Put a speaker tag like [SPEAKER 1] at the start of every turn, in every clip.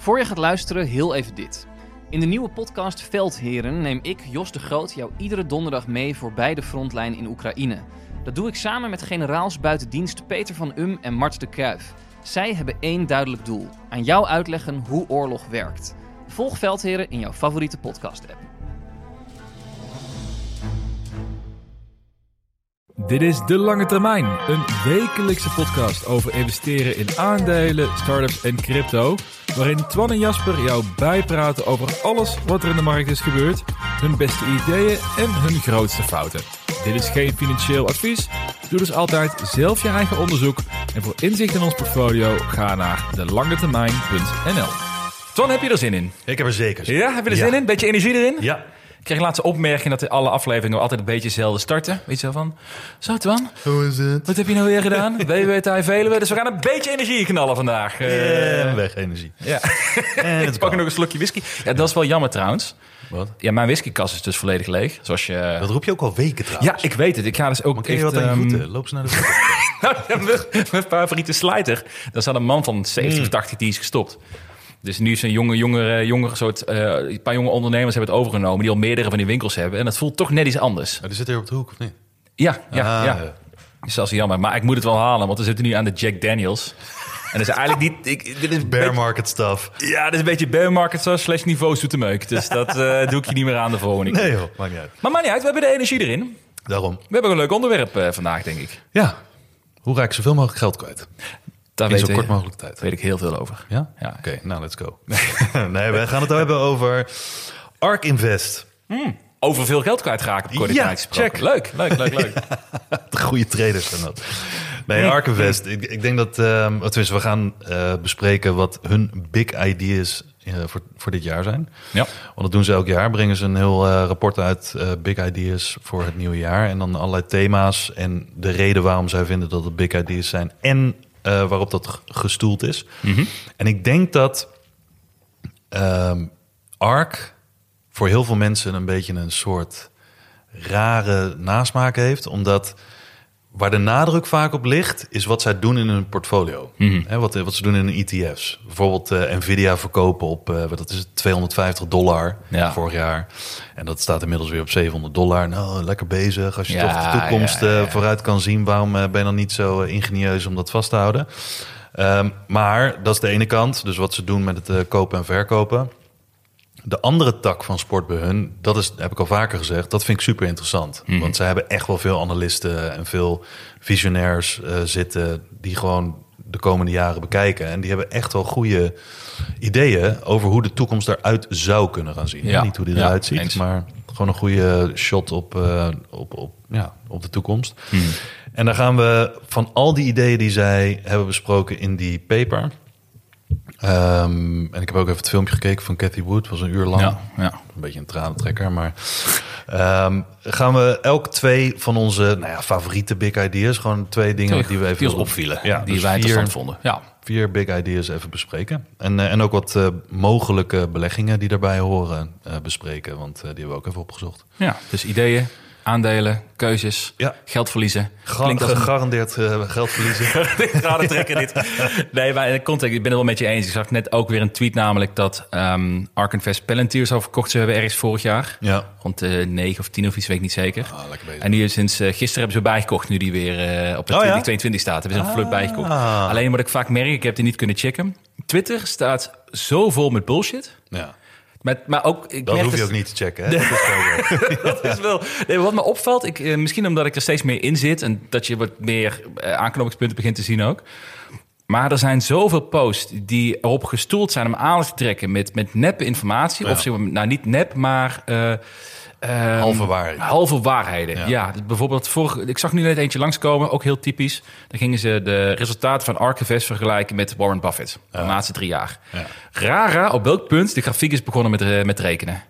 [SPEAKER 1] Voor je gaat luisteren, heel even dit. In de nieuwe podcast Veldheren neem ik, Jos de Groot, jou iedere donderdag mee voorbij de frontlijn in Oekraïne. Dat doe ik samen met generaals buitendienst Peter van Um en Mart de Kruif. Zij hebben één duidelijk doel: aan jou uitleggen hoe oorlog werkt. Volg Veldheren in jouw favoriete podcast-app.
[SPEAKER 2] Dit is De Lange Termijn, een wekelijkse podcast over investeren in aandelen, startups en crypto. Waarin Twan en Jasper jou bijpraten over alles wat er in de markt is gebeurd, hun beste ideeën en hun grootste fouten. Dit is geen financieel advies. Doe dus altijd zelf je eigen onderzoek. En voor inzicht in ons portfolio ga naar delangetermijn.nl. Twan, heb je er zin in?
[SPEAKER 3] Ik heb er zeker.
[SPEAKER 2] Ja, heb je er
[SPEAKER 3] Ja.
[SPEAKER 2] zin in? Beetje energie erin?
[SPEAKER 3] Ja.
[SPEAKER 2] Ik kreeg laatst een opmerking dat alle afleveringen altijd een beetje hetzelfde starten. Weet je wel van, zo Twan,
[SPEAKER 3] Hoe is het?
[SPEAKER 2] wat heb je nou weer gedaan? WWTI Veluwe. Dus we gaan een beetje energie knallen vandaag.
[SPEAKER 3] En weg energie.
[SPEAKER 2] ja.
[SPEAKER 3] En het
[SPEAKER 2] Ik pak nog een slokje whisky. Ja, dat is wel jammer trouwens.
[SPEAKER 3] Wat?
[SPEAKER 2] Ja, mijn whiskykast is dus volledig leeg. Zoals je...
[SPEAKER 3] Dat roep je ook al weken trouwens.
[SPEAKER 2] Ja, ik weet het. Ik ga dus ook
[SPEAKER 3] Maar
[SPEAKER 2] echt,
[SPEAKER 3] wat aan je
[SPEAKER 2] ehm,
[SPEAKER 3] voeten? Loop ze naar de voeten.
[SPEAKER 2] Nou, mijn favoriete slijter. Daar zat een man van 70 of 80, die is gestopt. Dus nu is een jonge, jongere, jongere soort, eh, een paar jonge ondernemers hebben het overgenomen, die al meerdere van die winkels hebben. En dat voelt toch net iets anders.
[SPEAKER 3] Oh, die zit hier op de hoek, of niet?
[SPEAKER 2] Ja, ja,
[SPEAKER 3] Ah,
[SPEAKER 2] ja. Dus dat is jammer. Maar ik moet het wel halen, want we zitten nu aan de Jack Daniels. En dat is eigenlijk niet... Ik, dit is
[SPEAKER 3] Bear
[SPEAKER 2] beetje-
[SPEAKER 3] market stuff.
[SPEAKER 2] ja, dit is een beetje bear market zo, slash niveau zoetemeuk. Dus dat eh, doe ik je niet meer aan de volgende keer.
[SPEAKER 3] Nee joh, maakt niet uit.
[SPEAKER 2] Maar maakt niet uit, we hebben de energie erin.
[SPEAKER 3] Daarom.
[SPEAKER 2] We hebben een leuk onderwerp eh, vandaag, denk ik.
[SPEAKER 3] Ja. Hoe raak ik zoveel mogelijk geld kwijt?
[SPEAKER 2] Daar
[SPEAKER 3] In zo
[SPEAKER 2] weet,
[SPEAKER 3] kort mogelijk tijd.
[SPEAKER 2] daar weet ik heel veel over.
[SPEAKER 3] Ja?
[SPEAKER 2] Ja.
[SPEAKER 3] Oké, nou let's go. nee, we gaan het hebben over Ark Invest.
[SPEAKER 2] Over veel geld kwijtraken op
[SPEAKER 3] Ja, check.
[SPEAKER 2] Leuk, leuk, leuk, leuk.
[SPEAKER 3] De goede traders zijn dat. Nee, Ark Invest. Ik, ik denk dat, ehm tenminste, we gaan eh, bespreken wat hun big ideas eh, voor, voor dit jaar zijn.
[SPEAKER 2] ja.
[SPEAKER 3] Want dat doen ze elk jaar. Brengen ze een heel eh, rapport uit, Big Ideas voor het nieuwe jaar. En dan allerlei thema's en de reden waarom zij vinden dat het Big Ideas zijn. En eh, waarop dat gestoeld is. En ik denk dat ehm ARK voor heel veel mensen een beetje een soort rare nasmaak heeft. Omdat waar de nadruk vaak op ligt, is wat zij doen in hun portfolio. Hè, wat, wat ze doen in hun ETF's. Bijvoorbeeld eh, Nvidia verkopen op, eh, wat dat is het, 250 dollar
[SPEAKER 2] Ja.
[SPEAKER 3] vorig jaar. En dat staat inmiddels weer op 700 dollar. Nou, lekker bezig. Als je
[SPEAKER 2] Ja,
[SPEAKER 3] toch de toekomst
[SPEAKER 2] ja,
[SPEAKER 3] eh, vooruit kan zien, waarom ben je dan niet zo ingenieus om dat vast te houden? Ehm, maar dat is de ene kant. Dus wat ze doen met het kopen en verkopen. De andere tak van sport bij hun, dat is, heb ik al vaker gezegd, dat vind ik super interessant.
[SPEAKER 2] Mhm.
[SPEAKER 3] Want ze hebben echt wel veel analisten en veel visionairs eh, zitten die gewoon de komende jaren bekijken. En die hebben echt wel goede ideeën over hoe de toekomst eruit zou kunnen gaan zien.
[SPEAKER 2] Ja.
[SPEAKER 3] Niet hoe die
[SPEAKER 2] Ja,
[SPEAKER 3] eruit ziet,
[SPEAKER 2] eens.
[SPEAKER 3] maar gewoon een goede shot op, eh, op, op, ja, op de toekomst.
[SPEAKER 2] Mhm.
[SPEAKER 3] En dan gaan we van al die ideeën die zij hebben besproken in die paper. Ehm, en ik heb ook even het filmpje gekeken van Cathy Wood, was een uur lang.
[SPEAKER 2] Ja, ja.
[SPEAKER 3] Een beetje een tranentrekker, maar ehm, gaan we elk twee van onze nou ja, favoriete big ideas, gewoon twee dingen die we even
[SPEAKER 2] die opvielen,
[SPEAKER 3] ja,
[SPEAKER 2] die
[SPEAKER 3] dus
[SPEAKER 2] wij
[SPEAKER 3] vier,
[SPEAKER 2] interessant vonden. Ja.
[SPEAKER 3] vier big ideas even bespreken. En, eh, en ook wat eh, mogelijke beleggingen die daarbij horen eh, bespreken, want die hebben we ook even opgezocht.
[SPEAKER 2] ja, dus ideeën, aandelen, keuzes,
[SPEAKER 3] Ja.
[SPEAKER 2] geld verliezen. Klinkt als
[SPEAKER 3] gegarandeerd eh, geld verliezen.
[SPEAKER 2] Rare trekken dit. Nee, maar in de context, ik ben het wel met je eens. Ik zag net ook weer een tweet namelijk dat ehm Ark Invest Palantir zou verkocht ze hebben ergens vorig jaar.
[SPEAKER 3] ja.
[SPEAKER 2] Rond de 9 of 10 of iets, weet ik niet zeker.
[SPEAKER 3] Ah, lekker bezig.
[SPEAKER 2] En is sinds eh, gisteren hebben ze bijgekocht, nu die weer eh, op de
[SPEAKER 3] Oh, ja?
[SPEAKER 2] 2022 staat. Hebben ze een bijgekocht.
[SPEAKER 3] Ah.
[SPEAKER 2] Alleen wat ik vaak merk, ik heb die niet kunnen checken. Twitter staat zo vol met bullshit.
[SPEAKER 3] ja.
[SPEAKER 2] Maar, maar ook, ik
[SPEAKER 3] Dat hoef je
[SPEAKER 2] dus-
[SPEAKER 3] ook niet te checken. Hè? Dat is
[SPEAKER 2] dat wel. Nee, wat me opvalt, ik, eh, misschien omdat ik er steeds meer in zit en dat je wat meer eh, aanknopingspunten begint te zien ook. Maar er zijn zoveel posts die erop gestoeld zijn om aandacht te trekken met, met neppe informatie.
[SPEAKER 3] Ja.
[SPEAKER 2] Of zeg maar, nou niet nep, maar. eh, ehm,
[SPEAKER 3] Halve waarheden.
[SPEAKER 2] Halve waarheden,
[SPEAKER 3] Ja.
[SPEAKER 2] ja. bijvoorbeeld, vorige, ik zag nu net eentje langskomen, ook heel typisch. Dan gingen ze de resultaten van Archivest vergelijken met Warren Buffett. De laatste drie jaar.
[SPEAKER 3] Ja.
[SPEAKER 2] Rara, op welk punt de grafiek is begonnen met, eh, met rekenen.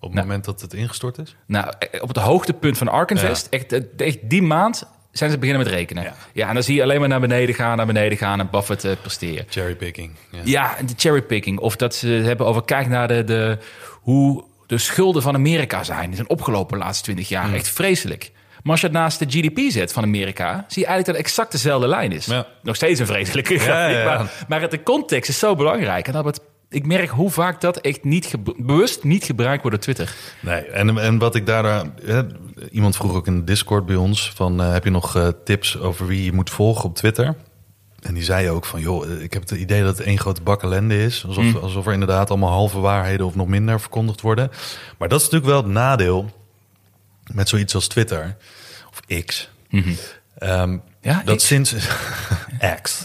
[SPEAKER 3] Op het moment dat het ingestort is?
[SPEAKER 2] Nou, eh, op het hoogtepunt van Arkinvest, echt, eh, echt die maand zijn ze beginnen met rekenen.
[SPEAKER 3] Ja.
[SPEAKER 2] Ja. en dan zie je alleen maar naar beneden gaan, naar beneden gaan en Buffett presteren.
[SPEAKER 3] Cherrypicking. Ja.
[SPEAKER 2] Ja, de cherrypicking. Of dat ze hebben over, kijk naar de, de, hoe de schulden van Amerika zijn. Die zijn opgelopen de laatste twintig jaar. Echt vreselijk. Maar als je het naast de GDP zet van Amerika, zie je eigenlijk dat het exact dezelfde lijn is.
[SPEAKER 3] Ja.
[SPEAKER 2] Nog steeds een vreselijke
[SPEAKER 3] ja,
[SPEAKER 2] grafiek,
[SPEAKER 3] ja.
[SPEAKER 2] Maar, maar het, de context is zo belangrijk. En dat het ik merk hoe vaak dat echt niet bewust niet gebruikt wordt op Twitter.
[SPEAKER 3] Nee, en, en wat ik daar... eh, iemand vroeg ook in de Discord bij ons... van eh, heb je nog eh, tips over wie je moet volgen op Twitter? En die zei ook van... joh, eh, ik heb het idee dat het één grote bak ellende is. Alsof,
[SPEAKER 2] Mm.
[SPEAKER 3] alsof er inderdaad allemaal halve waarheden... of nog minder verkondigd worden. Maar dat is natuurlijk wel het nadeel... met zoiets als Twitter. Of X. Ehm,
[SPEAKER 2] Mhm. Ja,
[SPEAKER 3] dat
[SPEAKER 2] X.
[SPEAKER 3] sinds... X.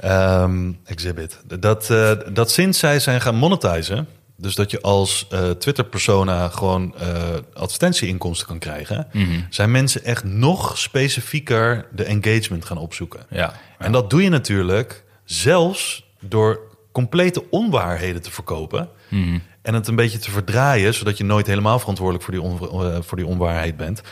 [SPEAKER 3] Ehm, exhibit. Dat, eh, dat sinds zij zijn gaan monetizen, dus dat je als eh, Twitter-persona gewoon eh advertentieinkomsten kan krijgen,
[SPEAKER 2] Mhm.
[SPEAKER 3] zijn mensen echt nog specifieker de engagement gaan opzoeken.
[SPEAKER 2] Ja.
[SPEAKER 3] En dat doe je natuurlijk zelfs door complete onwaarheden te verkopen
[SPEAKER 2] Mhm.
[SPEAKER 3] en het een beetje te verdraaien, zodat je nooit helemaal verantwoordelijk voor die, on- eh, voor die onwaarheid bent.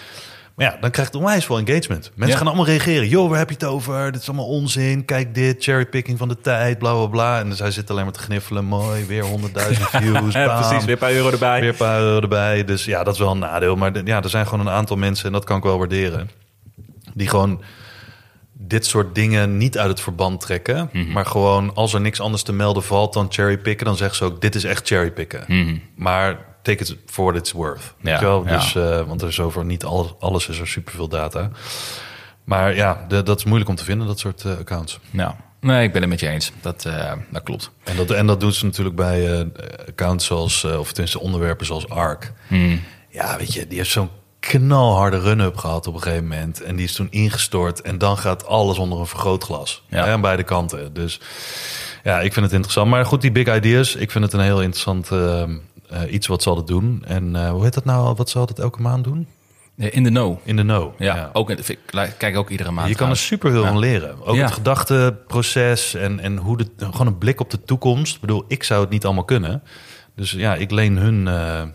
[SPEAKER 3] Maar ja, dan krijgt het onwijs veel engagement. Mensen
[SPEAKER 2] Ja.
[SPEAKER 3] gaan allemaal reageren. Joh, waar heb je het over? Dit is allemaal onzin. Kijk dit, cherrypicking van de tijd, bla bla bla. En zij zitten alleen maar te gniffelen. Mooi, weer 100.000 views.
[SPEAKER 2] Ja, precies, weer een paar euro erbij.
[SPEAKER 3] Weer een paar euro erbij. Dus ja, dat is wel een nadeel. Maar ja, er zijn gewoon een aantal mensen, en dat kan ik wel waarderen, die gewoon dit soort dingen niet uit het verband trekken.
[SPEAKER 2] Mhm.
[SPEAKER 3] Maar gewoon als er niks anders te melden valt dan cherrypicken, dan zeggen ze ook: dit is echt cherrypicken. Maar take it for what it's worth.
[SPEAKER 2] Ja,
[SPEAKER 3] wel?
[SPEAKER 2] ja.
[SPEAKER 3] Dus, eh, want er is over niet alles, alles is er superveel data. Maar ja, de- dat is moeilijk om te vinden, dat soort eh, accounts.
[SPEAKER 2] Nou, nee, ik ben het met je eens. Dat, eh, dat klopt.
[SPEAKER 3] En dat, en dat doen ze natuurlijk bij accounts zoals, of tenminste onderwerpen zoals ARC. Ja, weet je, die heeft zo'n knalharde run-up gehad op een gegeven moment. En die is toen ingestort. En dan gaat alles onder een vergrootglas.
[SPEAKER 2] Ja.
[SPEAKER 3] Ja. aan beide kanten. Dus ja, ik vind het interessant. Maar goed, die big ideas. Ik vind het een heel interessant eh, eh, iets wat zal het doen. En eh, hoe heet dat nou? Wat zal het elke maand doen?
[SPEAKER 2] Eh, In de know.
[SPEAKER 3] In de know.
[SPEAKER 2] Ja, Ook, in- ik kijk ook iedere maand.
[SPEAKER 3] Je kan er super veel
[SPEAKER 2] Ja.
[SPEAKER 3] van leren. Ook
[SPEAKER 2] Ja.
[SPEAKER 3] het gedachteproces en, en hoe de, gewoon een blik op de toekomst. Ik bedoel, ik zou het niet allemaal kunnen. Dus ja, ik leen hun eh, eh,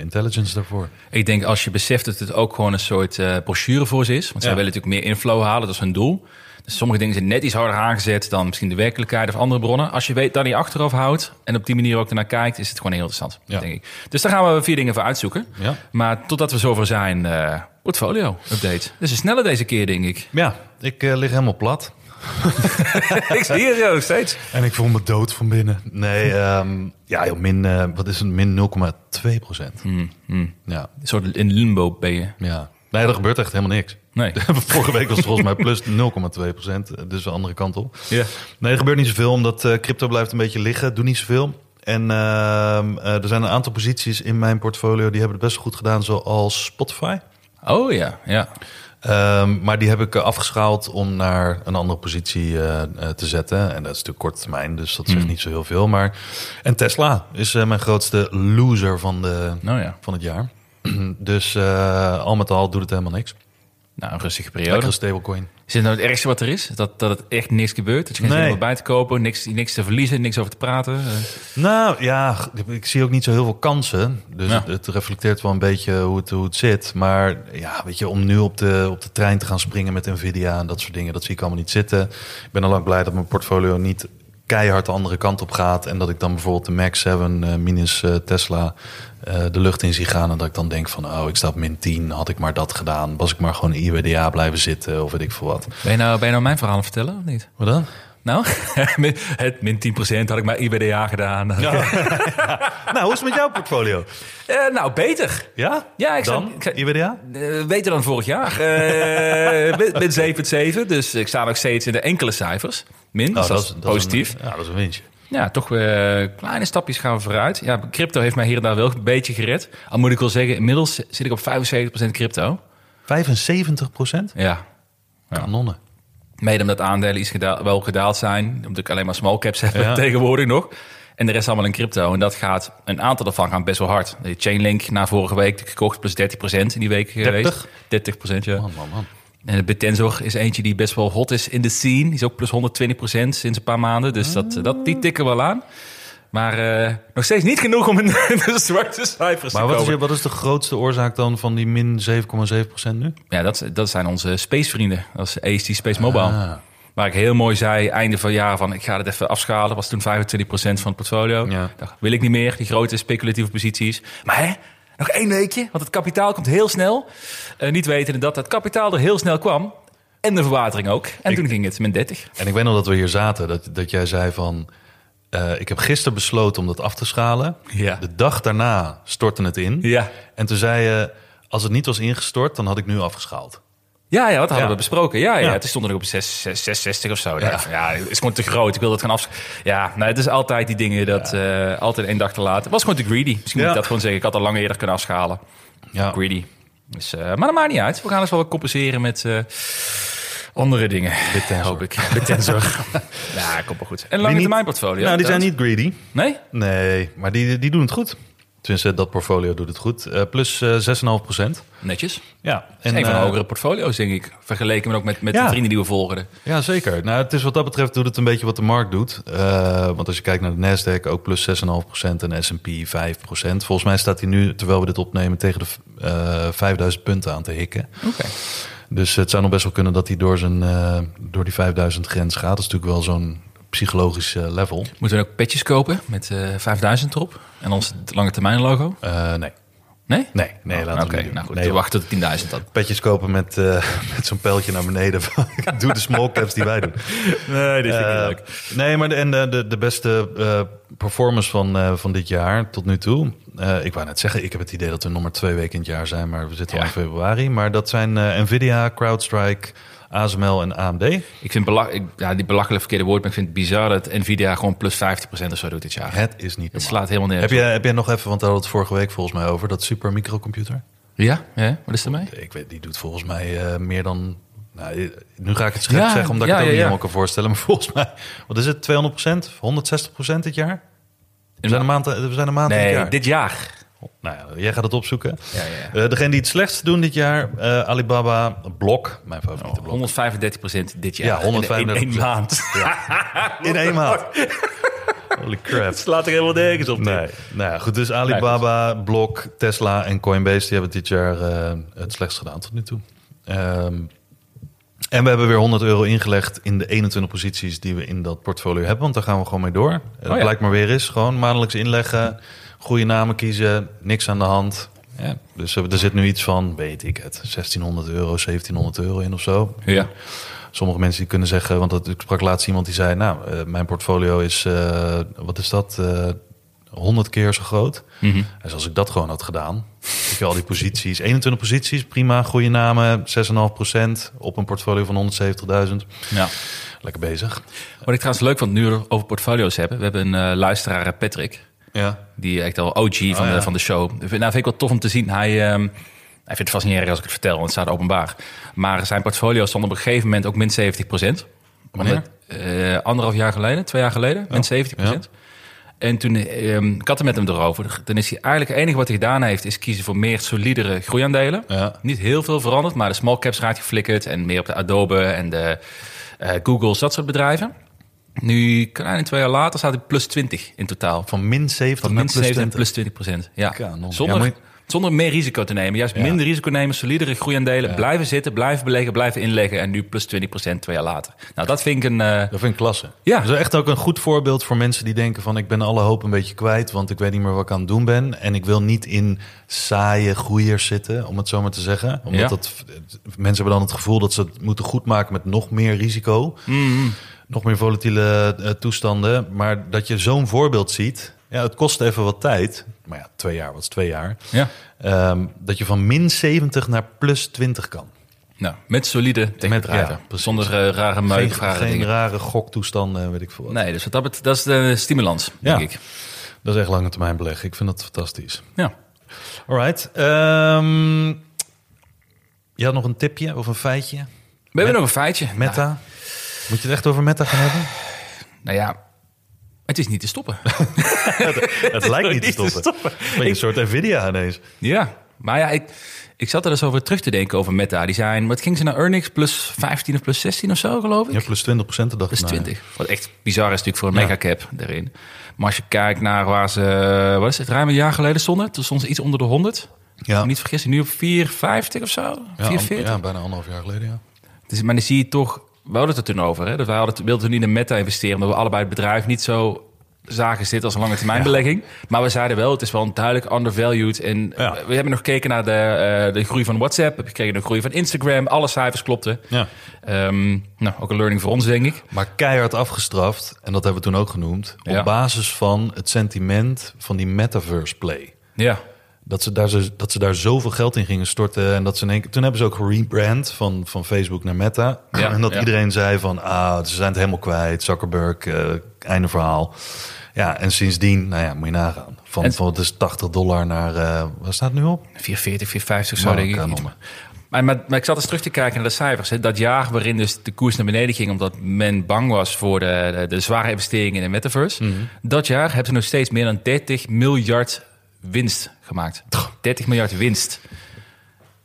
[SPEAKER 3] intelligence daarvoor.
[SPEAKER 2] Ik denk als je beseft dat het ook gewoon een soort eh, brochure voor ze is. Want zij willen natuurlijk meer inflow halen, dat is hun doel. Dus sommige dingen zijn net iets harder aangezet dan misschien de werkelijkheid of andere bronnen. Als je weet dat je achterhoofd houdt en op die manier ook ernaar kijkt, is het gewoon heel interessant,
[SPEAKER 3] Ja.
[SPEAKER 2] denk ik. Dus daar gaan we vier dingen voor uitzoeken.
[SPEAKER 3] Ja.
[SPEAKER 2] Maar totdat we zover zijn, eh, portfolio update. Dus een snelle deze keer, denk ik.
[SPEAKER 3] Ja, ik eh, lig helemaal plat.
[SPEAKER 2] ik zie het zo steeds.
[SPEAKER 3] En ik voel me dood van binnen. Nee, ehm, ja, joh, min, eh, wat is het? Min 0,2 procent. Ja,
[SPEAKER 2] Een soort in limbo ben je.
[SPEAKER 3] ja. Nee, er gebeurt echt helemaal niks.
[SPEAKER 2] Nee.
[SPEAKER 3] Vorige week was het volgens mij plus 0,2 procent. Dus de andere kant op. Nee, er gebeurt niet zoveel, omdat eh, crypto blijft een beetje liggen. Doe niet zoveel. En ehm, eh, er zijn een aantal posities in mijn portfolio die hebben het best goed gedaan, zoals Spotify.
[SPEAKER 2] Oh ja, ja.
[SPEAKER 3] Ehm, maar die heb ik eh, afgeschaald om naar een andere positie eh, eh, te zetten. En dat is natuurlijk korte termijn, dus dat zegt niet zo heel veel. Maar... En Tesla is eh, mijn grootste loser van, de,
[SPEAKER 2] Nou ja.
[SPEAKER 3] van het jaar. dus eh, al met al doet het helemaal niks.
[SPEAKER 2] Nou, een rustige periode.
[SPEAKER 3] Lekkere stablecoin.
[SPEAKER 2] Is het nou het ergste wat er is? Dat, dat het echt niks gebeurt? Dat je geen
[SPEAKER 3] Nee.
[SPEAKER 2] om bij te kopen, niks, niks te verliezen, niks over te praten? Eh,
[SPEAKER 3] Nou ja, ik zie ook niet zo heel veel kansen. Dus
[SPEAKER 2] Ja.
[SPEAKER 3] het, het reflecteert wel een beetje hoe het, hoe het zit. Maar ja, weet je, om nu op de, op de trein te gaan springen met Nvidia en dat soort dingen, dat zie ik allemaal niet zitten. Ik ben al lang blij dat mijn portfolio niet keihard de andere kant op gaat. En dat ik dan bijvoorbeeld de Max 7 eh, minus eh, Tesla eh, de lucht in zie gaan. En dat ik dan denk van, oh, ik sta op min 10, had ik maar dat gedaan. Was ik maar gewoon IWDA blijven zitten of weet ik veel wat.
[SPEAKER 2] Ben je nou, ben je nou mijn verhaal vertellen of niet?
[SPEAKER 3] Wat dan?
[SPEAKER 2] Nou, het min 10% had ik maar IBDA gedaan.
[SPEAKER 3] nou, hoe is het met jouw portfolio?
[SPEAKER 2] Eh, nou, beter.
[SPEAKER 3] Ja?
[SPEAKER 2] Ja, ik
[SPEAKER 3] dan?
[SPEAKER 2] sta- ik sta-
[SPEAKER 3] IWDA?
[SPEAKER 2] Eh, beter dan vorig jaar. Eh met, met 7,7. Dus ik sta nog steeds in de enkele cijfers. Min, dus
[SPEAKER 3] Oh,
[SPEAKER 2] dat, is
[SPEAKER 3] een-
[SPEAKER 2] positief.
[SPEAKER 3] ja, dat is een winstje.
[SPEAKER 2] Ja, toch weer kleine stapjes gaan we vooruit. Ja, crypto heeft mij hier en daar wel een beetje gered. Al moet ik wel zeggen, inmiddels zit ik op 75% crypto.
[SPEAKER 3] 75 procent?
[SPEAKER 2] Ja,
[SPEAKER 3] Kanonnen.
[SPEAKER 2] Mede omdat aandelen iets wel gedaald zijn. Omdat ik alleen maar small caps heb
[SPEAKER 3] Ja.
[SPEAKER 2] tegenwoordig nog. En de rest allemaal in crypto. En dat gaat, een aantal daarvan gaan best wel hard. De Chainlink na vorige week gekocht plus 30% in die week geweest. 30% ja.
[SPEAKER 3] Man, man, man.
[SPEAKER 2] En de Bitensor is eentje die best wel hot is in de scene. Die is ook plus 120% sinds een paar maanden. Dus dat, dat, die tikken wel aan. Maar eh, nog steeds niet genoeg om in de zwarte cijfers
[SPEAKER 3] Maar
[SPEAKER 2] te komen.
[SPEAKER 3] je- wat is de grootste oorzaak dan van die min 7,7 procent nu?
[SPEAKER 2] Ja, dat, dat zijn onze spacevrienden. Dat is AST Space Mobile.
[SPEAKER 3] Ah.
[SPEAKER 2] Waar ik heel mooi zei, einde van het jaar van ik ga het even afschalen. Was toen 25% van het portfolio.
[SPEAKER 3] Ja.
[SPEAKER 2] Dacht, wil ik niet meer, die grote speculatieve posities. Maar hè, nog één weekje, want het kapitaal komt heel snel. Eh, niet wetende dat het kapitaal er heel snel kwam. En de verwatering ook. En
[SPEAKER 3] Ik-
[SPEAKER 2] toen ging het met 30.
[SPEAKER 3] En ik weet nog dat we hier zaten, dat, dat jij zei van... eh, ik heb gisteren besloten om dat af te schalen.
[SPEAKER 2] Ja.
[SPEAKER 3] De dag daarna stortte het in.
[SPEAKER 2] Ja.
[SPEAKER 3] En toen zei je, als het niet was ingestort, dan had ik nu afgeschaald.
[SPEAKER 2] Ja, ja, dat hadden
[SPEAKER 3] Ja.
[SPEAKER 2] we besproken. Ja, ja.
[SPEAKER 3] Ja.
[SPEAKER 2] Het stond er op 6, 6, 66 of zo. Ja.
[SPEAKER 3] Ja.
[SPEAKER 2] het is gewoon te groot. Ik wil dat gaan af. Ja, nou, het is altijd die dingen dat eh, altijd één dag te laat. Het was gewoon te greedy. Misschien moet ik dat gewoon zeggen. Ik had al lang eerder kunnen afschalen.
[SPEAKER 3] Ja.
[SPEAKER 2] Greedy. Dus, eh, maar dat maakt niet uit. We gaan eens wel wat compenseren met andere dingen.
[SPEAKER 3] Bittensor.
[SPEAKER 2] Hoop ik. Ja, komt wel goed. En lange
[SPEAKER 3] niet-
[SPEAKER 2] termijn portfolio.
[SPEAKER 3] Nou, die zijn niet greedy.
[SPEAKER 2] Nee?
[SPEAKER 3] Nee, maar die, die doen het goed. Tenminste, dat portfolio doet het goed. Eh, plus eh 6,5 procent.
[SPEAKER 2] Netjes.
[SPEAKER 3] Ja,
[SPEAKER 2] is een van de
[SPEAKER 3] eh,
[SPEAKER 2] hogere portfolio's, denk ik. Vergeleken met ook met, met
[SPEAKER 3] Ja.
[SPEAKER 2] de vrienden die we volgen.
[SPEAKER 3] Ja, zeker. Nou, het is wat dat betreft doet het een beetje wat de markt doet. Want als je kijkt naar de Nasdaq, ook plus 6,5% en S&P 5%. Volgens mij staat hij nu, terwijl we dit opnemen, tegen de eh 5000 punten aan te hikken.
[SPEAKER 2] Oké.
[SPEAKER 3] Dus het zou nog best wel kunnen dat hij door, zijn, eh, door die 5000 grens gaat. Dat is natuurlijk wel zo'n psychologisch eh, level.
[SPEAKER 2] Moeten we ook petjes kopen met eh 5000 erop? En ons lange termijn logo?
[SPEAKER 3] Nee.
[SPEAKER 2] Nee?
[SPEAKER 3] Nee, nee,
[SPEAKER 2] Oh,
[SPEAKER 3] laten we niet doen.
[SPEAKER 2] nou goed.
[SPEAKER 3] Nee,
[SPEAKER 2] we
[SPEAKER 3] joh.
[SPEAKER 2] wachten tot 10.000 dan.
[SPEAKER 3] Petjes kopen met, met zo'n pijltje naar beneden. Doe de small caps die wij doen.
[SPEAKER 2] Nee, dit
[SPEAKER 3] Eh, Nee, maar de, en de, de, de beste performance van, van dit jaar tot nu toe. Eh, ik wou net zeggen, ik heb het idee dat we maar twee weken in het jaar zijn, maar we zitten al in februari. Maar dat zijn eh, Nvidia, CrowdStrike, ASML en AMD.
[SPEAKER 2] Ik vind belach ik, ja, die belachelijk verkeerde woord, maar ik vind het bizar dat Nvidia gewoon plus 50% of zo doet dit jaar.
[SPEAKER 3] Het is niet
[SPEAKER 2] Het slaat helemaal
[SPEAKER 3] Heb
[SPEAKER 2] nergens
[SPEAKER 3] jij, heb jij nog even, want daar hadden we het vorige week volgens mij over, dat super microcomputer?
[SPEAKER 2] Ja? ja? Wat is er mee?
[SPEAKER 3] Ik weet, die doet volgens mij eh, meer dan... Nou, nu ga ik het scherp
[SPEAKER 2] Ja,
[SPEAKER 3] zeggen, omdat
[SPEAKER 2] ja,
[SPEAKER 3] ik het ook
[SPEAKER 2] ja,
[SPEAKER 3] niet helemaal kan voorstellen. Maar volgens mij, wat is het, 200%, 160% dit jaar? We zijn een maand, we zijn een maand het
[SPEAKER 2] Nee,
[SPEAKER 3] jaar.
[SPEAKER 2] dit jaar.
[SPEAKER 3] Nou ja, jij gaat het opzoeken.
[SPEAKER 2] Ja, ja,
[SPEAKER 3] Eh, degene die het slechtst doen dit jaar, eh, Alibaba, Blok, mijn favoriete blok.
[SPEAKER 2] 135% dit jaar.
[SPEAKER 3] Ja, 135%.
[SPEAKER 2] In één maand.
[SPEAKER 3] In één maand. Holy crap.
[SPEAKER 2] slaat er helemaal nergens op.
[SPEAKER 3] Nee, nou ja, goed. Dus Alibaba, Blok, Tesla en Coinbase die hebben dit jaar eh, het slechtst gedaan tot nu toe. Ehm, en we hebben weer 100 euro ingelegd in de 21 posities die we in dat portfolio hebben. Want daar gaan we gewoon mee door. Het
[SPEAKER 2] Oh ja.
[SPEAKER 3] blijkt maar weer is. Gewoon maandelijks inleggen, goede namen kiezen, niks aan de hand. Ja, dus er zit nu iets van, weet ik het, 1600 euro, 1700 euro in of zo.
[SPEAKER 2] Ja.
[SPEAKER 3] Sommige mensen die kunnen zeggen, want dat, ik sprak laatst iemand die zei, nou, eh, mijn portfolio is, eh, wat is dat, eh 100 keer zo groot.
[SPEAKER 2] Mhm.
[SPEAKER 3] Dus als ik dat gewoon had gedaan, ik al die posities, 21 posities, prima, goede namen, 6,5% op een portfolio van 170.000.
[SPEAKER 2] ja.
[SPEAKER 3] Lekker bezig.
[SPEAKER 2] Wat ik trouwens leuk vond, nu we over portfolio's hebben. We hebben een eh, luisteraar, eh, Patrick.
[SPEAKER 3] Ja.
[SPEAKER 2] Die echt al OG van,
[SPEAKER 3] Oh, ja.
[SPEAKER 2] de, van de show. Nou, vind ik wel tof om te zien. Hij, ehm, hij vindt het erg als ik het vertel, want het staat openbaar. Maar zijn portfolio stond op een gegeven moment ook min 70%
[SPEAKER 3] Wanneer?
[SPEAKER 2] eh, anderhalf jaar geleden, twee jaar geleden, min 70 En toen, ehm, ik had het met hem erover. Dan is hij eigenlijk het enige wat hij gedaan heeft, is kiezen voor meer solidere groeiaandelen.
[SPEAKER 3] Ja.
[SPEAKER 2] Niet heel veel veranderd, maar de small caps eruit geflikkerd en meer op de Adobe en de eh Google's, dat soort bedrijven. Nu, kleine twee jaar later, staat hij plus 20 in totaal.
[SPEAKER 3] Van min 70
[SPEAKER 2] Van
[SPEAKER 3] naar
[SPEAKER 2] min
[SPEAKER 3] plus
[SPEAKER 2] 70
[SPEAKER 3] 20.
[SPEAKER 2] plus 20 procent. Ja.
[SPEAKER 3] Kanon.
[SPEAKER 2] Zonder,
[SPEAKER 3] Ja,
[SPEAKER 2] zonder meer risico te nemen. Juist
[SPEAKER 3] Ja.
[SPEAKER 2] minder risico nemen, solidere groeiaandelen. Blijven zitten, blijven beleggen, blijven inleggen. En nu plus 20 procent twee jaar later. Nou, dat vind ik een... eh,
[SPEAKER 3] Dat vind ik klasse.
[SPEAKER 2] Ja.
[SPEAKER 3] Dat is echt ook een goed voorbeeld voor mensen die denken van... ik ben alle hoop een beetje kwijt, want ik weet niet meer wat ik aan het doen ben. En ik wil niet in saaie groeiers zitten, om het zo maar te zeggen. Omdat
[SPEAKER 2] Ja.
[SPEAKER 3] dat, mensen hebben dan het gevoel dat ze het moeten goedmaken met nog meer risico.
[SPEAKER 2] Mm-hmm.
[SPEAKER 3] Nog meer volatiele eh, toestanden. Maar dat je zo'n voorbeeld ziet... Ja, het kost even wat tijd. Maar ja, twee jaar, wat is twee jaar?
[SPEAKER 2] ja.
[SPEAKER 3] Ehm, dat je van min 70 naar plus 20 kan.
[SPEAKER 2] Nou, met solide techbedrijven.
[SPEAKER 3] ja.
[SPEAKER 2] Zonder eh, rare meuk,
[SPEAKER 3] Geen,
[SPEAKER 2] rare
[SPEAKER 3] geen
[SPEAKER 2] dingen.
[SPEAKER 3] rare goktoestanden, weet ik veel wat.
[SPEAKER 2] Nee, dus wat dat, dat is de stimulans,
[SPEAKER 3] Ja.
[SPEAKER 2] denk ik.
[SPEAKER 3] Dat is echt lange termijn beleggen. Ik vind dat fantastisch.
[SPEAKER 2] Ja.
[SPEAKER 3] Alright. ehm je had nog een tipje of een feitje?
[SPEAKER 2] We hebben nog een feitje.
[SPEAKER 3] Meta? Moet je het echt over Meta gaan hebben?
[SPEAKER 2] Nou ja, het is niet te stoppen.
[SPEAKER 3] Het lijkt niet te stoppen. een soort Nvidia ineens.
[SPEAKER 2] Ja, maar ja, ik, ik zat er dus over terug te denken over Meta. Die zijn, wat ging ze naar earnings? Plus 15 of plus 16 of zo, geloof ik?
[SPEAKER 3] Ja, plus 20 procent de dag
[SPEAKER 2] Plus
[SPEAKER 3] erna.
[SPEAKER 2] 20. Wat echt bizar is natuurlijk voor een
[SPEAKER 3] Ja.
[SPEAKER 2] megacap daarin. Maar als je kijkt naar waar ze, wat is het, ruim een jaar geleden stonden. Toen stond ze iets onder de 100.
[SPEAKER 3] Ja.
[SPEAKER 2] Niet vergissen, nu op 4,50 of zo.
[SPEAKER 3] Ja,
[SPEAKER 2] 4,40.
[SPEAKER 3] ja, bijna anderhalf jaar geleden, ja.
[SPEAKER 2] Dus, maar dan zie je toch, we hadden het er toen over. Hè? Dat we hadden, wilden toen niet in Meta investeren. Omdat we allebei het bedrijf niet zo zagen zitten als een lange termijn belegging. Maar we zeiden wel, het is wel een duidelijk undervalued. En
[SPEAKER 3] Ja.
[SPEAKER 2] we hebben nog gekeken naar de, eh, de groei van WhatsApp. We gekeken naar de groei van Instagram. Alle cijfers klopten.
[SPEAKER 3] Ja.
[SPEAKER 2] Ehm, nou, ook een learning voor ons, denk ik.
[SPEAKER 3] Maar keihard afgestraft, en dat hebben we toen ook genoemd,
[SPEAKER 2] Ja.
[SPEAKER 3] op basis van het sentiment van die metaverse play.
[SPEAKER 2] Ja,
[SPEAKER 3] Dat ze, daar zo, dat ze daar zoveel geld in gingen storten. En dat ze in één keer- toen hebben ze ook gerebrand van, van Facebook naar Meta.
[SPEAKER 2] Ja,
[SPEAKER 3] en dat
[SPEAKER 2] ja.
[SPEAKER 3] iedereen zei van, ah, ze zijn het helemaal kwijt. Zuckerberg, eh, einde verhaal. Ja, en sindsdien, nou ja, moet je nagaan. Van,
[SPEAKER 2] En-
[SPEAKER 3] van het is 80 dollar naar, eh waar staat het nu op?
[SPEAKER 2] 440, 450 of zo, denk ik.
[SPEAKER 3] kanonnen.
[SPEAKER 2] Maar, maar, maar ik zat eens terug te kijken naar de cijfers. Hè. Dat jaar waarin dus de koers naar beneden ging... omdat men bang was voor de, de, de zware investeringen in de metaverse.
[SPEAKER 3] Mhm.
[SPEAKER 2] Dat jaar hebben ze nog steeds meer dan 30 miljard winst gemaakt. 30 miljard winst.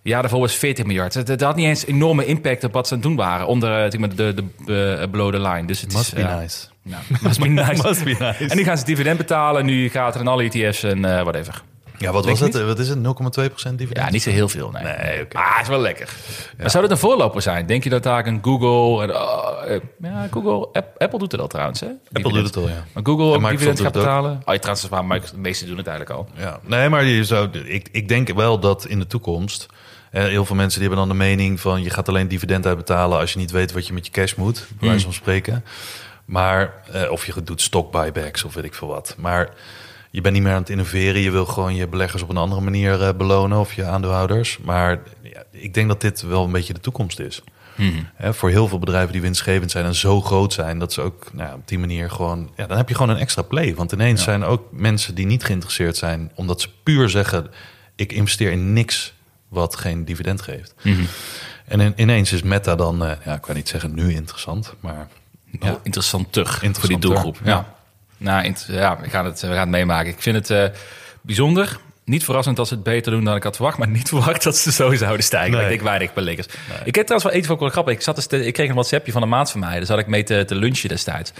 [SPEAKER 2] Ja, daarvoor was 40 miljard. Het had niet eens enorme impact op wat ze aan het doen waren... onder eh, maar, de, de, de uh, below the line. Dus het
[SPEAKER 3] Must
[SPEAKER 2] is,
[SPEAKER 3] be
[SPEAKER 2] ja,
[SPEAKER 3] nice.
[SPEAKER 2] must be nice.
[SPEAKER 3] Must be nice.
[SPEAKER 2] En nu gaan ze dividend betalen. Nu gaat er in alle ETF's en eh whatever.
[SPEAKER 3] Ja, wat
[SPEAKER 2] Denk
[SPEAKER 3] was het? Wat is het? 0,2% dividend?
[SPEAKER 2] Ja, niet zo heel veel, nee.
[SPEAKER 3] Nee, oké.
[SPEAKER 2] Ah, is wel lekker. Maar zou dat een voorloper zijn? Denk je dat daar een Google... En, oh, eh, ja, Google... App- Apple doet het al trouwens, hè?
[SPEAKER 3] Apple doet het al, ja.
[SPEAKER 2] Maar Google
[SPEAKER 3] En
[SPEAKER 2] ook
[SPEAKER 3] Microsoft
[SPEAKER 2] dividend gaat betalen? Oh, je trouwens, waar Microsoft- de meeste doen het eigenlijk al.
[SPEAKER 3] Ja, nee, maar je zou, ik, ik denk wel dat in de toekomst. eh, heel veel mensen die hebben dan de mening van je gaat alleen dividend uitbetalen als je niet weet wat je met je cash moet, bij
[SPEAKER 2] Hmm.
[SPEAKER 3] wijze van spreken. Maar, eh, of je doet stock buybacks of weet ik veel wat. Maar je bent niet meer aan het innoveren. Je wil gewoon je beleggers op een andere manier eh, belonen of je aandeelhouders. Maar ja, ik denk dat dit wel een beetje de toekomst is.
[SPEAKER 2] Hmm.
[SPEAKER 3] Hè, voor heel veel bedrijven die winstgevend zijn en zo groot zijn, dat ze ook nou, op die manier gewoon. Ja, dan heb je gewoon een extra play. Want ineens zijn ook mensen die niet geïnteresseerd zijn, omdat ze puur zeggen: ik investeer in niks wat geen dividend geeft. En in- ineens is Meta dan, eh, ja, ik kan niet zeggen nu interessant, maar
[SPEAKER 2] Ja.
[SPEAKER 3] ja,
[SPEAKER 2] interessanter voor die doelgroep. Ja. Nou, ja, we gaan, het, we gaan het meemaken. Ik vind het eh, bijzonder. Niet verrassend dat ze het beter doen dan ik had verwacht, maar niet verwacht dat ze zo zouden stijgen.
[SPEAKER 3] Nee.
[SPEAKER 2] Ik denk weinig beleggers. Ik heb trouwens wel iets ook wel grappig. Ik, zat eens te- ik kreeg een WhatsAppje van een maat van mij. Daar zat ik mee te, te lunchen destijds.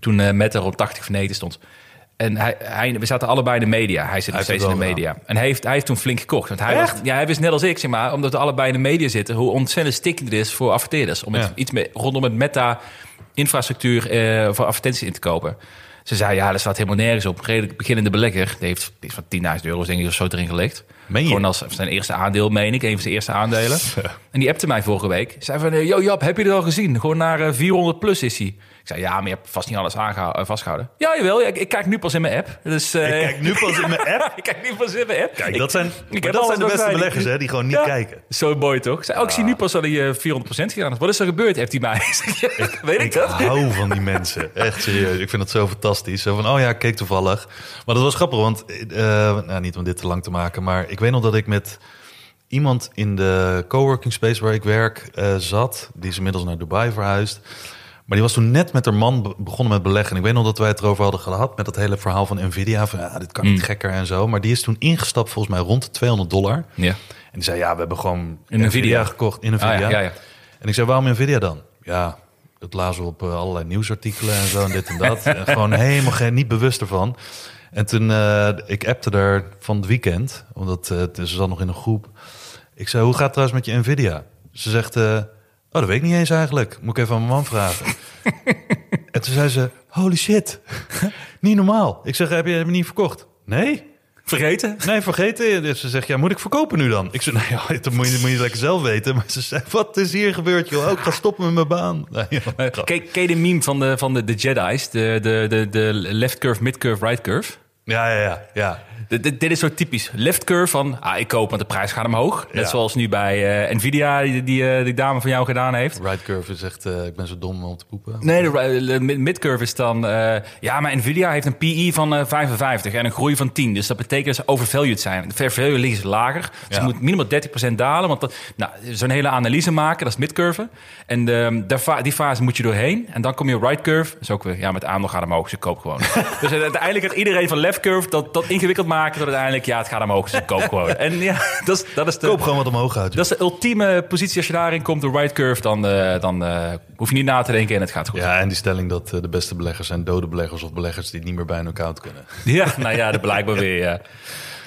[SPEAKER 2] Toen eh met er rond 80 veneten stond. En hij, hij, we zaten allebei in de media. Hij zit nog steeds in de media. En hij heeft, hij heeft toen flink gekocht. Want hij, was, ja, hij wist net als ik, zeg maar, omdat we allebei in de media zitten, hoe ontzettend stikkend het is voor adverteerders. Om het,
[SPEAKER 3] Ja.
[SPEAKER 2] iets mee, rondom het meta-infrastructuur eh, voor advertenties in te kopen. Ze zei, ja, dat staat helemaal nergens op. Een redelijk beginnende belegger, die heeft iets van 10.000 euro denk ik of zo erin gelegd.
[SPEAKER 3] Meen je?
[SPEAKER 2] Gewoon als zijn eerste aandeel, meen ik. Een van zijn eerste aandelen. En die appte mij vorige week. Zei van, eh, yo Jap, heb je het al gezien? Gewoon naar eh, 400 plus is hij. Ik zei, ja, maar je hebt vast niet alles aangehouden, eh, vastgehouden. Ja, jawel. Ja, ik, ik kijk nu pas in mijn app. Dus,
[SPEAKER 3] Ik kijk nu pas in mijn app.
[SPEAKER 2] ik kijk nu pas in mijn app.
[SPEAKER 3] Kijk,
[SPEAKER 2] Ik-
[SPEAKER 3] dat zijn,
[SPEAKER 2] ik heb
[SPEAKER 3] dat zijn de beste
[SPEAKER 2] bij.
[SPEAKER 3] beleggers, hè, die gewoon niet
[SPEAKER 2] Ja.
[SPEAKER 3] kijken.
[SPEAKER 2] Zo mooi toch? Ik zei, oh, ik zie nu pas dat hij eh, 400% gedaan is. Wat is er gebeurd? Heeft hij mij? Ik Weet ik
[SPEAKER 3] Ik
[SPEAKER 2] dat?
[SPEAKER 3] hou van die mensen. Echt serieus. Ik vind het zo fantastisch. Zo van, oh ja, ik keek toevallig. Maar dat was grappig, want... eh, nou, niet om dit te lang te maken, maar ik weet nog dat ik met iemand in de coworking space waar ik werk zat. Die is inmiddels naar Dubai verhuisd. Maar die was toen net met haar man be- begonnen met beleggen. En ik weet nog dat wij het erover hadden gehad met dat hele verhaal van Nvidia. Van ja, dit kan niet
[SPEAKER 2] Mm.
[SPEAKER 3] gekker en zo. Maar die is toen ingestapt volgens mij rond de 200 dollar.
[SPEAKER 2] Ja.
[SPEAKER 3] En die zei, ja, we hebben gewoon
[SPEAKER 2] In Nvidia.
[SPEAKER 3] Nvidia gekocht. In Nvidia.
[SPEAKER 2] Ah, ja, ja, ja.
[SPEAKER 3] En ik zei, waarom Nvidia dan? Ja, dat lazen we op eh, allerlei nieuwsartikelen en zo en dit en dat. en gewoon helemaal geen, niet bewust ervan. En toen, eh, ik appte daar van het weekend, omdat eh, ze zat nog in een groep. Ik zei, hoe gaat het trouwens met je Nvidia? Ze zegt, dat weet ik niet eens eigenlijk. Moet ik even aan mijn man vragen. en toen zei ze, holy shit, niet normaal. Ik zeg, heb je hem niet verkocht? Nee?
[SPEAKER 2] Vergeten?
[SPEAKER 3] Nee, vergeten. Dus ze zegt, ja, moet ik verkopen nu dan? Ik zei, nou ja, dat moet je, moet je lekker zelf weten. Maar ze zei, wat is hier gebeurd, joh? Oh, ik ga stoppen met mijn baan. Nee, ja,
[SPEAKER 2] Ken, ken je de meme van de, van de, de Jedi's? De, de, de, de left curve, mid curve, right curve?
[SPEAKER 3] ja, ja, ja. ja.
[SPEAKER 2] Dit, dit, dit is zo typisch. Left curve van, ah, ik koop, want de prijs gaat omhoog. Net
[SPEAKER 3] Ja.
[SPEAKER 2] zoals nu bij eh, Nvidia, die, die, eh, die dame van jou gedaan heeft.
[SPEAKER 3] Right curve is echt, eh, ik ben zo dom om te poepen.
[SPEAKER 2] Nee, de, mid- mid-curve is dan... ja, maar Nvidia heeft een PE van eh 55 en een groei van 10. Dus dat betekent dat ze overvalued zijn. De fair value ligt lager. Dus
[SPEAKER 3] Ja.
[SPEAKER 2] moet minimaal 30% dalen. Want dat, nou, zo'n hele analyse maken, dat is mid-curve. En ehm, die fase moet je doorheen. En dan kom je right curve. Dat is ook weer, ja, met aandeel gaat omhoog, dus ik koop gewoon. dus uiteindelijk gaat iedereen van left curve dat, dat ingewikkeld maken... tot uiteindelijk, ja, het gaat omhoog, dus ik koop gewoon. En ja, dat is, dat is de...
[SPEAKER 3] Koop gewoon wat omhoog joh.
[SPEAKER 2] Dat is de ultieme positie. Als je daarin komt, de right curve, dan, eh, dan eh, hoef je niet na te denken en het gaat goed.
[SPEAKER 3] Ja, en die stelling dat eh, de beste beleggers zijn dode beleggers of beleggers die niet meer bij een account kunnen.
[SPEAKER 2] Ja, nou ja, dat blijkbaar weer. Ja.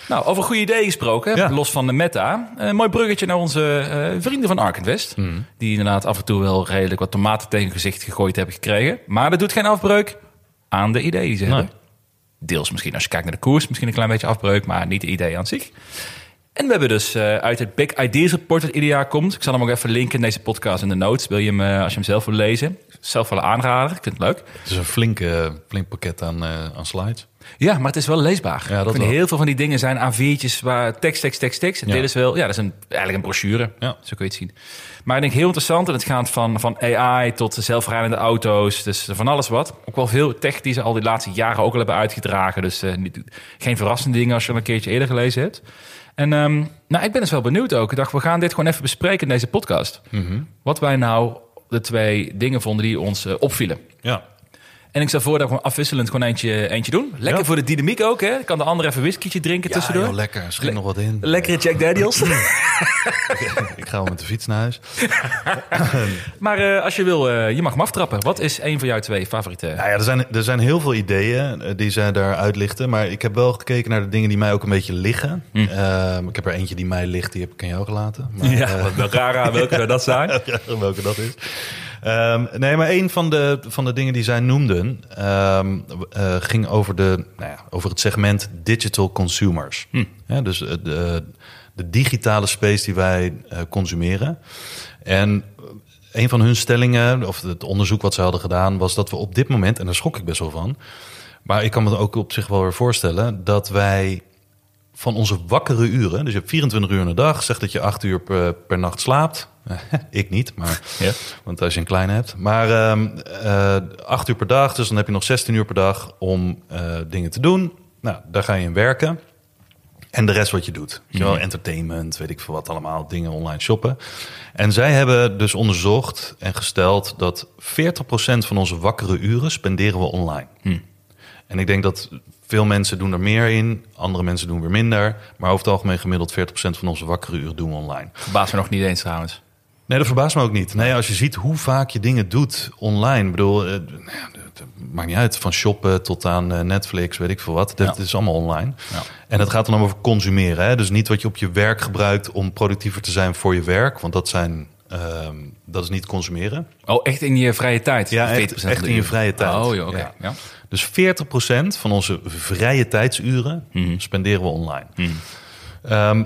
[SPEAKER 2] Nou, over goede ideeën gesproken,
[SPEAKER 3] Ja.
[SPEAKER 2] los van de meta. Een mooi bruggetje naar onze vrienden van Ark Invest. Die inderdaad af en toe wel redelijk wat tomaten tegen hun gezicht gegooid hebben gekregen. Maar dat doet geen afbreuk aan de ideeën die ze
[SPEAKER 3] Nee.
[SPEAKER 2] hebben. Deels misschien als je kijkt naar de koers, misschien een klein beetje afbreuk, maar niet het idee aan zich. En we hebben dus eh, uit het Big Ideas Report dat ieder jaar komt. Ik zal hem ook even linken in deze podcast in de notes. Wil je hem, eh, als je hem zelf wil lezen, zelf wel aanraden. Ik vind het leuk.
[SPEAKER 3] Het is een flink, eh, flink pakket aan, eh, aan slides.
[SPEAKER 2] Ja, maar het is wel leesbaar.
[SPEAKER 3] Ja, dat wel.
[SPEAKER 2] heel veel van die dingen zijn A4'tjes waar tekst, tekst, tekst, tekst. En
[SPEAKER 3] Ja.
[SPEAKER 2] dit is wel, ja, dat is een, eigenlijk een brochure.
[SPEAKER 3] Ja.
[SPEAKER 2] Zo kun je het zien. Maar ik denk heel interessant. En het gaat van, van AI tot zelfrijdende auto's. Dus van alles wat. Ook wel veel tech die ze al die laatste jaren ook al hebben uitgedragen. Dus eh, niet, geen verrassende dingen als je al een keertje eerder gelezen hebt. En ehm, nou, ik ben dus wel benieuwd ook. Ik dacht, we gaan dit gewoon even bespreken in deze podcast.
[SPEAKER 3] Mhm.
[SPEAKER 2] Wat wij nou de twee dingen vonden die ons eh, opvielen.
[SPEAKER 3] Ja.
[SPEAKER 2] En ik stel voor dat we afwisselend gewoon eentje, eentje doen. Lekker
[SPEAKER 3] Ja.
[SPEAKER 2] voor de dynamiek ook, hè? Kan de ander even whiskietje drinken tussendoor.
[SPEAKER 3] joh, lekker. Schiet nog wat in.
[SPEAKER 2] Lekkere Jack Daniels.
[SPEAKER 3] Ik ga wel met de fiets naar huis.
[SPEAKER 2] maar eh, als je wil, eh, je mag hem aftrappen. Wat is een van jouw twee favoriete?
[SPEAKER 3] Nou ja, er zijn, er zijn heel veel ideeën eh, die zij daar uitlichten. Maar ik heb wel gekeken naar de dingen die mij ook een beetje liggen. Ehm, ik heb er eentje die mij ligt, die heb ik aan jou gelaten. Maar,
[SPEAKER 2] ja, wat aan welke dat zijn?
[SPEAKER 3] Ja, welke dat is. Ehm, nee, maar een van de, van de dingen die zij noemden ehm, eh, ging over, de, nou ja, over het segment digital consumers. Ja, dus eh, de, de digitale space die wij eh, consumeren. En een van hun stellingen, of het onderzoek wat ze hadden gedaan, was dat we op dit moment, en daar schrok ik best wel van, maar ik kan me ook op zich wel weer voorstellen, dat wij van onze wakkere uren, dus je hebt 24 uur in de dag, zegt dat je 8 uur per, per nacht slaapt. ik niet, maar
[SPEAKER 2] Ja.
[SPEAKER 3] want als je een kleine hebt. Maar ehm eh, 8 uur per dag, dus dan heb je nog 16 uur per dag om eh, dingen te doen. Nou, daar ga je in werken. En de rest wat je doet. Wel, entertainment, weet ik veel wat allemaal, dingen online shoppen. En zij hebben dus onderzocht en gesteld dat 40% van onze wakkere uren spenderen we online. En ik denk dat veel mensen doen er meer in, andere mensen doen weer minder. Maar over het algemeen gemiddeld 40% van onze wakkere uren doen we online.
[SPEAKER 2] Verbaast me nog niet eens trouwens.
[SPEAKER 3] Nee, dat verbaast me ook niet. Nee, als je ziet hoe vaak je dingen doet online. Ik bedoel, eh, nou het maakt niet uit. Van shoppen tot aan eh, Netflix, weet ik veel wat.
[SPEAKER 2] Ja.
[SPEAKER 3] is allemaal online.
[SPEAKER 2] Ja.
[SPEAKER 3] En het gaat dan over consumeren. Hè? Dus niet wat je op je werk gebruikt om productiever te zijn voor je werk. Want dat, zijn, ehm, dat is niet consumeren.
[SPEAKER 2] Oh, echt in je vrije tijd?
[SPEAKER 3] Ja,
[SPEAKER 2] 40%
[SPEAKER 3] echt, in je vrije tijd.
[SPEAKER 2] Oh, joh.
[SPEAKER 3] Ja.
[SPEAKER 2] Ja.
[SPEAKER 3] Dus 40% van onze vrije tijdsuren spenderen we online. Ehm,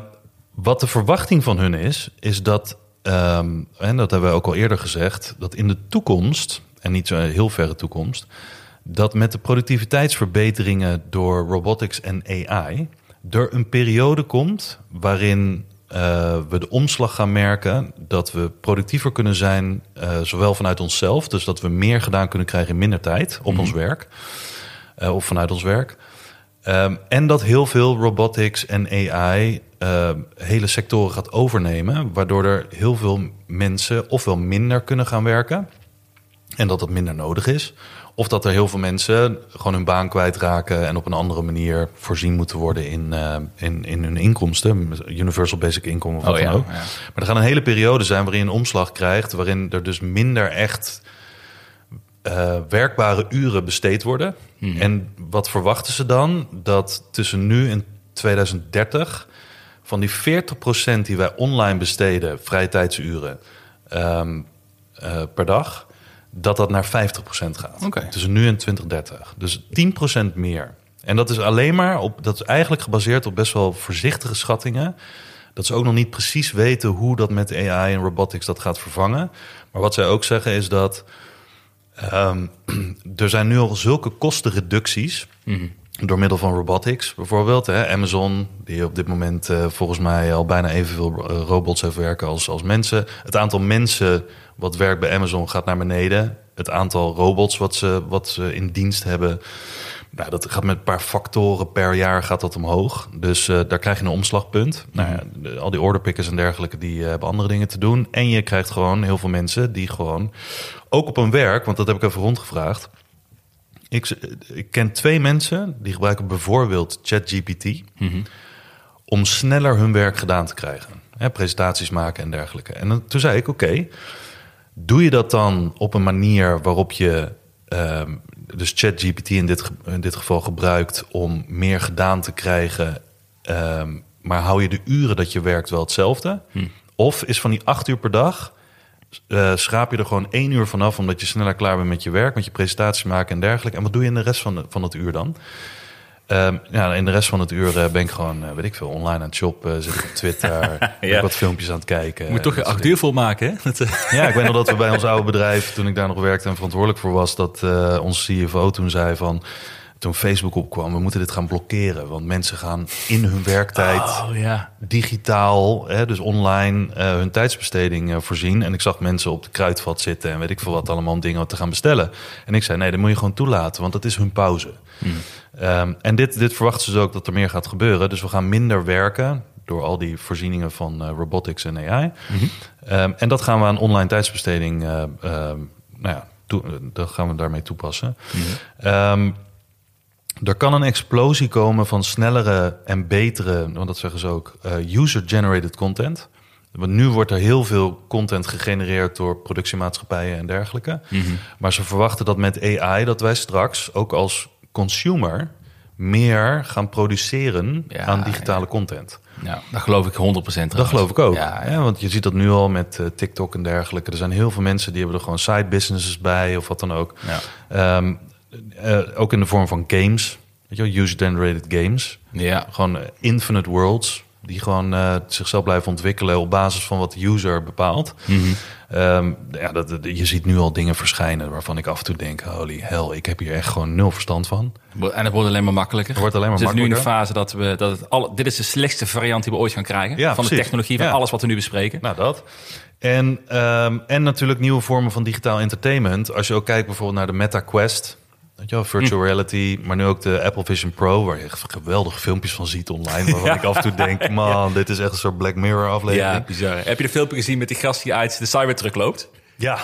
[SPEAKER 3] wat de verwachting van hun is, is dat, ehm, en dat hebben we ook al eerder gezegd, dat in de toekomst, en niet zo heel verre toekomst, dat met de productiviteitsverbeteringen door robotics en AI er een periode komt waarin eh, we de omslag gaan merken dat we productiever kunnen zijn, eh, zowel vanuit onszelf, dus dat we meer gedaan kunnen krijgen in minder tijd op ons werk, eh, of vanuit ons werk. Ehm, en dat heel veel robotics en AI hele sectoren gaat overnemen, waardoor er heel veel mensen ofwel minder kunnen gaan werken en dat het minder nodig is, of dat er heel veel mensen gewoon hun baan kwijtraken en op een andere manier voorzien moeten worden in, eh, in, in hun inkomsten, universal basic income of wat
[SPEAKER 2] Oh,
[SPEAKER 3] dan
[SPEAKER 2] ja,
[SPEAKER 3] ook.
[SPEAKER 2] ja.
[SPEAKER 3] Maar er gaat een hele periode zijn waarin je een omslag krijgt, waarin er dus minder echt eh, werkbare uren besteed worden. En wat verwachten ze dan? Dat tussen nu en 2030 van die 40% die wij online besteden, vrije tijdsuren ehm, eh, per dag, dat dat naar 50% gaat.
[SPEAKER 2] Oké.
[SPEAKER 3] Tussen nu en 2030. Dus 10% meer. En dat is alleen maar op, dat is eigenlijk gebaseerd op best wel voorzichtige schattingen. Dat ze ook nog niet precies weten hoe dat met AI en robotics dat gaat vervangen. Maar wat zij ook zeggen is dat Ehm, er zijn nu al zulke kostenreducties door middel van robotics bijvoorbeeld. Hè, Amazon, die op dit moment eh, volgens mij al bijna evenveel eh, robots heeft werken als, als mensen. Het aantal mensen wat werkt bij Amazon gaat naar beneden. Het aantal robots wat ze, wat ze in dienst hebben, nou, dat gaat met een paar factoren per jaar gaat dat omhoog. Dus eh, daar krijg je een omslagpunt. Nou, ja, al die orderpickers en dergelijke, die hebben andere dingen te doen. En je krijgt gewoon heel veel mensen die gewoon, ook op hun werk, want dat heb ik even rondgevraagd. Ik, ken twee mensen die gebruiken bijvoorbeeld ChatGPT om sneller hun werk gedaan te krijgen. Hè, presentaties maken en dergelijke. En dan, toen zei ik, oké, doe je dat dan op een manier waarop je ehm, dus ChatGPT in dit, in dit geval gebruikt om meer gedaan te krijgen, ehm, maar hou je de uren dat je werkt wel hetzelfde? Of is van die acht uur per dag eh, schraap je er gewoon één uur vanaf omdat je sneller klaar bent met je werk, met je presentaties maken en dergelijke. En wat doe je in de rest van, de- van het uur dan? Ehm, ja, in de rest van het uur eh, ben ik gewoon, eh, weet ik veel, online aan het shoppen. Zit ik op Twitter,
[SPEAKER 2] Ja.
[SPEAKER 3] wat filmpjes aan het kijken.
[SPEAKER 2] Je moet toch je
[SPEAKER 3] Dat soort
[SPEAKER 2] acteur vol maken, hè? Dat,
[SPEAKER 3] ja, ik weet nog dat we bij ons oude bedrijf, toen ik daar nog werkte en verantwoordelijk voor was, dat eh, onze CFO toen zei van, toen Facebook opkwam, we moeten dit gaan blokkeren. Want mensen gaan in hun werktijd
[SPEAKER 2] Oh ja.
[SPEAKER 3] digitaal, hè, dus online, eh, hun tijdsbesteding eh, voorzien. En ik zag mensen op de kruidvat zitten en weet ik veel wat allemaal dingen te gaan bestellen. En ik zei, nee, dat moet je gewoon toelaten, want dat is hun pauze. Ehm, en dit, dit verwachten ze dus ook dat er meer gaat gebeuren. Dus we gaan minder werken door al die voorzieningen van eh, robotics en AI. Ehm, en dat gaan we aan online tijdsbesteding, eh, ehm, nou ja, dat gaan we daarmee toepassen. Ehm, er kan een explosie komen van snellere en betere, want dat zeggen ze ook, eh, user-generated content. Want nu wordt er heel veel content gegenereerd door productiemaatschappijen en dergelijke. Maar ze verwachten dat met AI dat wij straks ook als consumer meer gaan produceren
[SPEAKER 2] Ja,
[SPEAKER 3] aan digitale content.
[SPEAKER 2] ja, dat geloof ik 100%.
[SPEAKER 3] Dat geloof ik ook.
[SPEAKER 2] Ja,
[SPEAKER 3] Ja,
[SPEAKER 2] ja.
[SPEAKER 3] want je ziet dat nu al met eh, TikTok en dergelijke. Er zijn heel veel mensen die hebben er gewoon side businesses bij of wat dan ook.
[SPEAKER 2] Ja.
[SPEAKER 3] Ehm, eh, ook in de vorm van games. Weet je wel, user-generated games.
[SPEAKER 2] Ja.
[SPEAKER 3] Gewoon eh, infinite worlds. Die gewoon eh, zichzelf blijven ontwikkelen op basis van wat de user bepaalt.
[SPEAKER 2] Mhm.
[SPEAKER 3] Ehm, ja, dat, dat- je ziet nu al dingen verschijnen waarvan ik af en toe denk... holy hell, ik heb hier echt gewoon nul verstand van.
[SPEAKER 2] En het wordt alleen maar makkelijker.
[SPEAKER 3] Het wordt alleen maar
[SPEAKER 2] zitten nu in de
[SPEAKER 3] makkelijker.
[SPEAKER 2] fase dat we... Dat het alle, dit is de slechtste variant die we ooit gaan krijgen.
[SPEAKER 3] Ja,
[SPEAKER 2] van de technologie, van
[SPEAKER 3] Ja.
[SPEAKER 2] alles wat we nu bespreken.
[SPEAKER 3] Nou, dat. En, ehm, en natuurlijk nieuwe vormen van digitaal entertainment. Als je ook kijkt bijvoorbeeld naar de Meta Quest... Weet je wel, virtual
[SPEAKER 2] Hm.
[SPEAKER 3] reality, maar nu ook de Apple Vision Pro... waar je echt geweldige filmpjes van ziet online... waarvan ik af en toe denk, man, dit is echt een soort Black Mirror aflevering.
[SPEAKER 2] Ja, bizar. Heb je de filmpje gezien met die gast die uit de Cybertruck loopt?
[SPEAKER 3] Ja.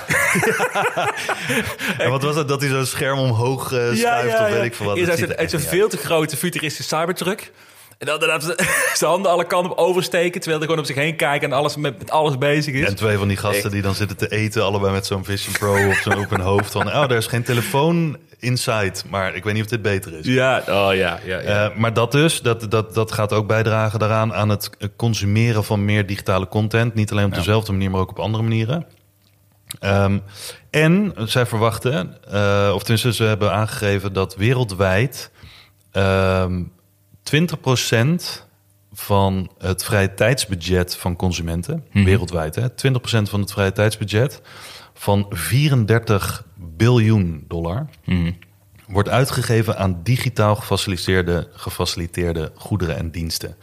[SPEAKER 3] en wat was het? Dat hij zo'n scherm omhoog eh schuift of weet ik veel wat.
[SPEAKER 2] Is
[SPEAKER 3] Dat
[SPEAKER 2] uit
[SPEAKER 3] ziet
[SPEAKER 2] een, veel te grote futuristische Cybertruck. En dan inderdaad zijn handen alle kanten op oversteken... terwijl hij gewoon op zich heen kijkt en alles met, met alles bezig is.
[SPEAKER 3] En twee van die gasten
[SPEAKER 2] Echt.
[SPEAKER 3] die dan zitten te eten, allebei met zo'n Vision Pro op, zo'n, op hun hoofd. Van, oh, er is geen telefoon inside, maar ik weet niet of dit beter is.
[SPEAKER 2] Ja, oh ja, ja, ja.
[SPEAKER 3] Eh, maar dat dus, dat, dat, dat gaat ook bijdragen daaraan aan het consumeren van meer digitale content. Niet alleen op dezelfde manier, maar ook op andere manieren. Ehm, en zij verwachten, eh, of tenminste ze hebben aangegeven dat wereldwijd ehm 20% van het vrije tijdsbudget van consumenten, wereldwijd, hè, 20% van het vrije tijdsbudget van 34 biljoen dollar wordt uitgegeven aan digitaal gefaciliteerde, gefaciliteerde goederen en diensten.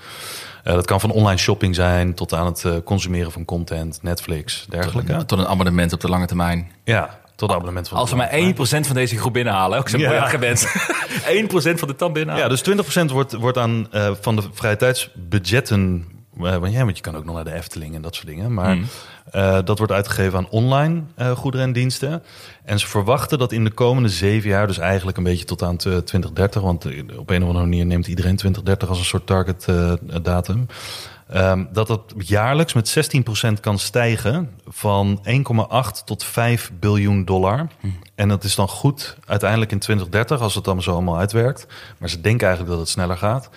[SPEAKER 3] Eh, dat kan van online shopping zijn tot aan het eh, consumeren van content, Netflix, dergelijke.
[SPEAKER 2] Tot een abonnement op de lange termijn.
[SPEAKER 3] Ja, tot abonnement van
[SPEAKER 2] Als we maar 1% van deze groep binnenhalen, ook zo'n
[SPEAKER 3] Ja.
[SPEAKER 2] mooi argument. 1% van de tand binnenhalen.
[SPEAKER 3] Ja, dus 20% wordt, wordt aan eh, van de vrije tijdsbudgetten. eh, want, ja, want je kan ook nog naar de Efteling en dat soort dingen. Maar eh, dat wordt uitgegeven aan online goederen en diensten. En ze verwachten dat in de komende zeven jaar, dus eigenlijk een beetje tot aan t- 2030, want op een of andere manier neemt iedereen 2030 als een soort target datum. Ehm, dat dat jaarlijks met 16% kan stijgen van 1,8 tot 5 biljoen dollar. En dat is dan goed uiteindelijk in 2030 als het dan zo allemaal uitwerkt. Maar ze denken eigenlijk dat het sneller gaat.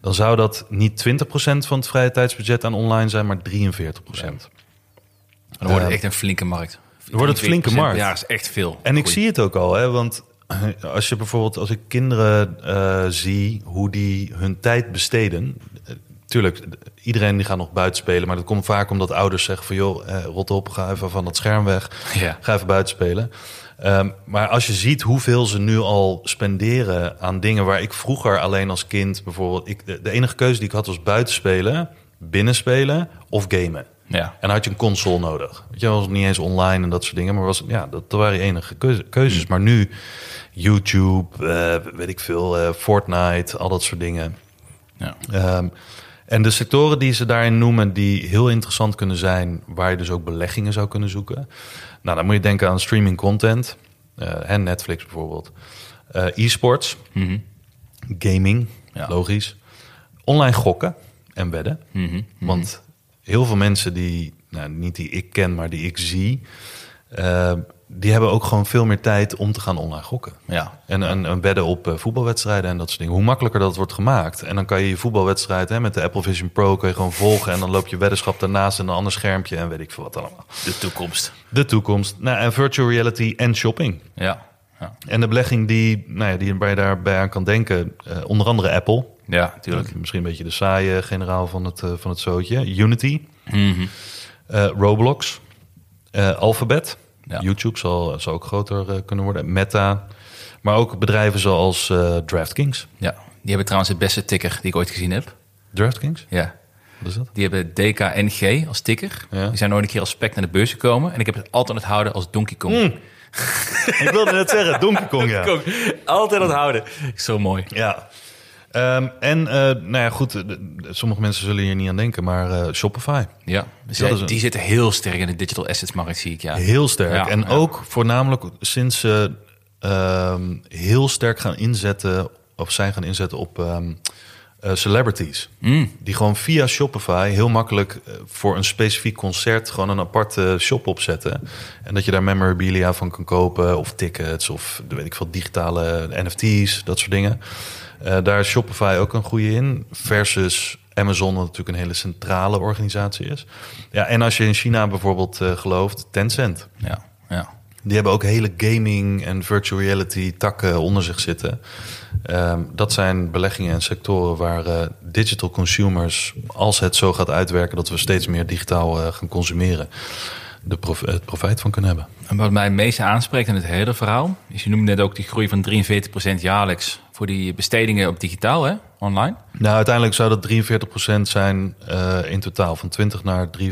[SPEAKER 3] Dan zou dat niet 20% van het vrije tijdsbudget aan online zijn, maar 43%.
[SPEAKER 2] Dan wordt het
[SPEAKER 3] Eh,
[SPEAKER 2] echt een flinke markt.
[SPEAKER 3] wordt het flinke
[SPEAKER 2] 43%
[SPEAKER 3] markt.
[SPEAKER 2] Ja, is echt veel.
[SPEAKER 3] En ik zie het ook al, hè, want als je bijvoorbeeld, als ik kinderen eh, zie hoe die hun tijd besteden. Tuurlijk, iedereen die gaat nog buiten spelen, maar dat komt vaak omdat ouders zeggen van joh, eh, rot op, ga even van dat scherm weg,
[SPEAKER 2] Ja.
[SPEAKER 3] ga even buiten spelen. Ehm, maar als je ziet hoeveel ze nu al spenderen aan dingen waar ik vroeger alleen als kind bijvoorbeeld, ik, de, de enige keuze die ik had was buiten spelen, binnen spelen of gamen.
[SPEAKER 2] Ja.
[SPEAKER 3] En had je een console nodig. Weet je, was niet eens online en dat soort dingen. Maar was, ja, dat, dat waren je enige keuze- keuzes. Maar nu YouTube, eh, weet ik veel, eh, Fortnite, al dat soort dingen.
[SPEAKER 2] Ja.
[SPEAKER 3] Ehm, en de sectoren die ze daarin noemen, die heel interessant kunnen zijn, waar je dus ook beleggingen zou kunnen zoeken. Nou, dan moet je denken aan streaming content, eh, en Netflix bijvoorbeeld. Eh, e-sports,
[SPEAKER 2] Mhm.
[SPEAKER 3] gaming,
[SPEAKER 2] Ja.
[SPEAKER 3] logisch. Online gokken en wedden.
[SPEAKER 2] Mhm.
[SPEAKER 3] Want heel veel mensen die, nou, niet die ik ken, maar die ik zie, eh, die hebben ook gewoon veel meer tijd om te gaan online gokken.
[SPEAKER 2] Ja.
[SPEAKER 3] En, en, en wedden op eh, voetbalwedstrijden en dat soort dingen. Hoe makkelijker dat wordt gemaakt. En dan kan je je voetbalwedstrijd hè, met de Apple Vision Pro kun je gewoon volgen. En dan loop je weddenschap daarnaast en een ander schermpje en weet ik veel wat allemaal.
[SPEAKER 2] De toekomst.
[SPEAKER 3] De toekomst. Nou, en virtual reality en shopping.
[SPEAKER 2] Ja. ja.
[SPEAKER 3] En de belegging die, nou ja, die waar je daarbij aan kan denken, eh, onder andere Apple.
[SPEAKER 2] Ja, natuurlijk.
[SPEAKER 3] Misschien een beetje de saaie generaal van het, eh, van het zootje. Unity,
[SPEAKER 2] Mhm.
[SPEAKER 3] eh, Roblox, eh, Alphabet.
[SPEAKER 2] Ja.
[SPEAKER 3] YouTube zal, zal ook groter eh, kunnen worden. Meta. Maar ook bedrijven zoals eh, DraftKings.
[SPEAKER 2] Ja, die hebben trouwens de beste ticker die ik ooit gezien heb.
[SPEAKER 3] DraftKings?
[SPEAKER 2] Ja,
[SPEAKER 3] Wat is dat?
[SPEAKER 2] die hebben DKNG als ticker.
[SPEAKER 3] Ja.
[SPEAKER 2] Die zijn ooit een keer als spec naar de beurs gekomen. En ik heb het altijd onthouden als Donkey Kong.
[SPEAKER 3] Mm. Ik wilde net zeggen, Donkey Kong, ja.
[SPEAKER 2] Kong. Altijd onthouden. Zo mooi.
[SPEAKER 3] Ja. Ehm, en, eh, nou ja, goed, de- de- sommige mensen zullen hier niet aan denken, maar eh, Shopify.
[SPEAKER 2] Ja, dus
[SPEAKER 3] Dat
[SPEAKER 2] zij-
[SPEAKER 3] is een-
[SPEAKER 2] die zitten heel sterk in de digital assets markt, zie ik. Ja.
[SPEAKER 3] Heel sterk.
[SPEAKER 2] Ja,
[SPEAKER 3] en
[SPEAKER 2] ja.
[SPEAKER 3] ook voornamelijk sinds ze ehm, heel sterk gaan inzetten, of zijn gaan inzetten op ehm, eh, celebrities.
[SPEAKER 2] Mm.
[SPEAKER 3] Die gewoon via Shopify heel makkelijk voor een specifiek concert gewoon een aparte shop opzetten. En dat je daar memorabilia van kan kopen, of tickets, of weet ik veel, digitale NFT's, dat soort dingen. Eh, daar is Shopify ook een goede in. Versus Amazon, wat natuurlijk een hele centrale organisatie is. Ja, en als je in China bijvoorbeeld eh, gelooft, Tencent.
[SPEAKER 2] Ja, ja.
[SPEAKER 3] Die hebben ook hele gaming en virtual reality takken onder zich zitten. Ehm, dat zijn beleggingen en sectoren waar eh, digital consumers, als het zo gaat uitwerken dat we steeds meer digitaal gaan consumeren, de prof- het profijt van kunnen hebben.
[SPEAKER 2] En wat mij het meeste aanspreekt in het hele verhaal... is, je noemde net ook die groei van 43% jaarlijks... voor die bestedingen op digitaal, hè? Online.
[SPEAKER 3] Nou, uiteindelijk zou dat 43% zijn eh, in totaal, van 20 naar 43%.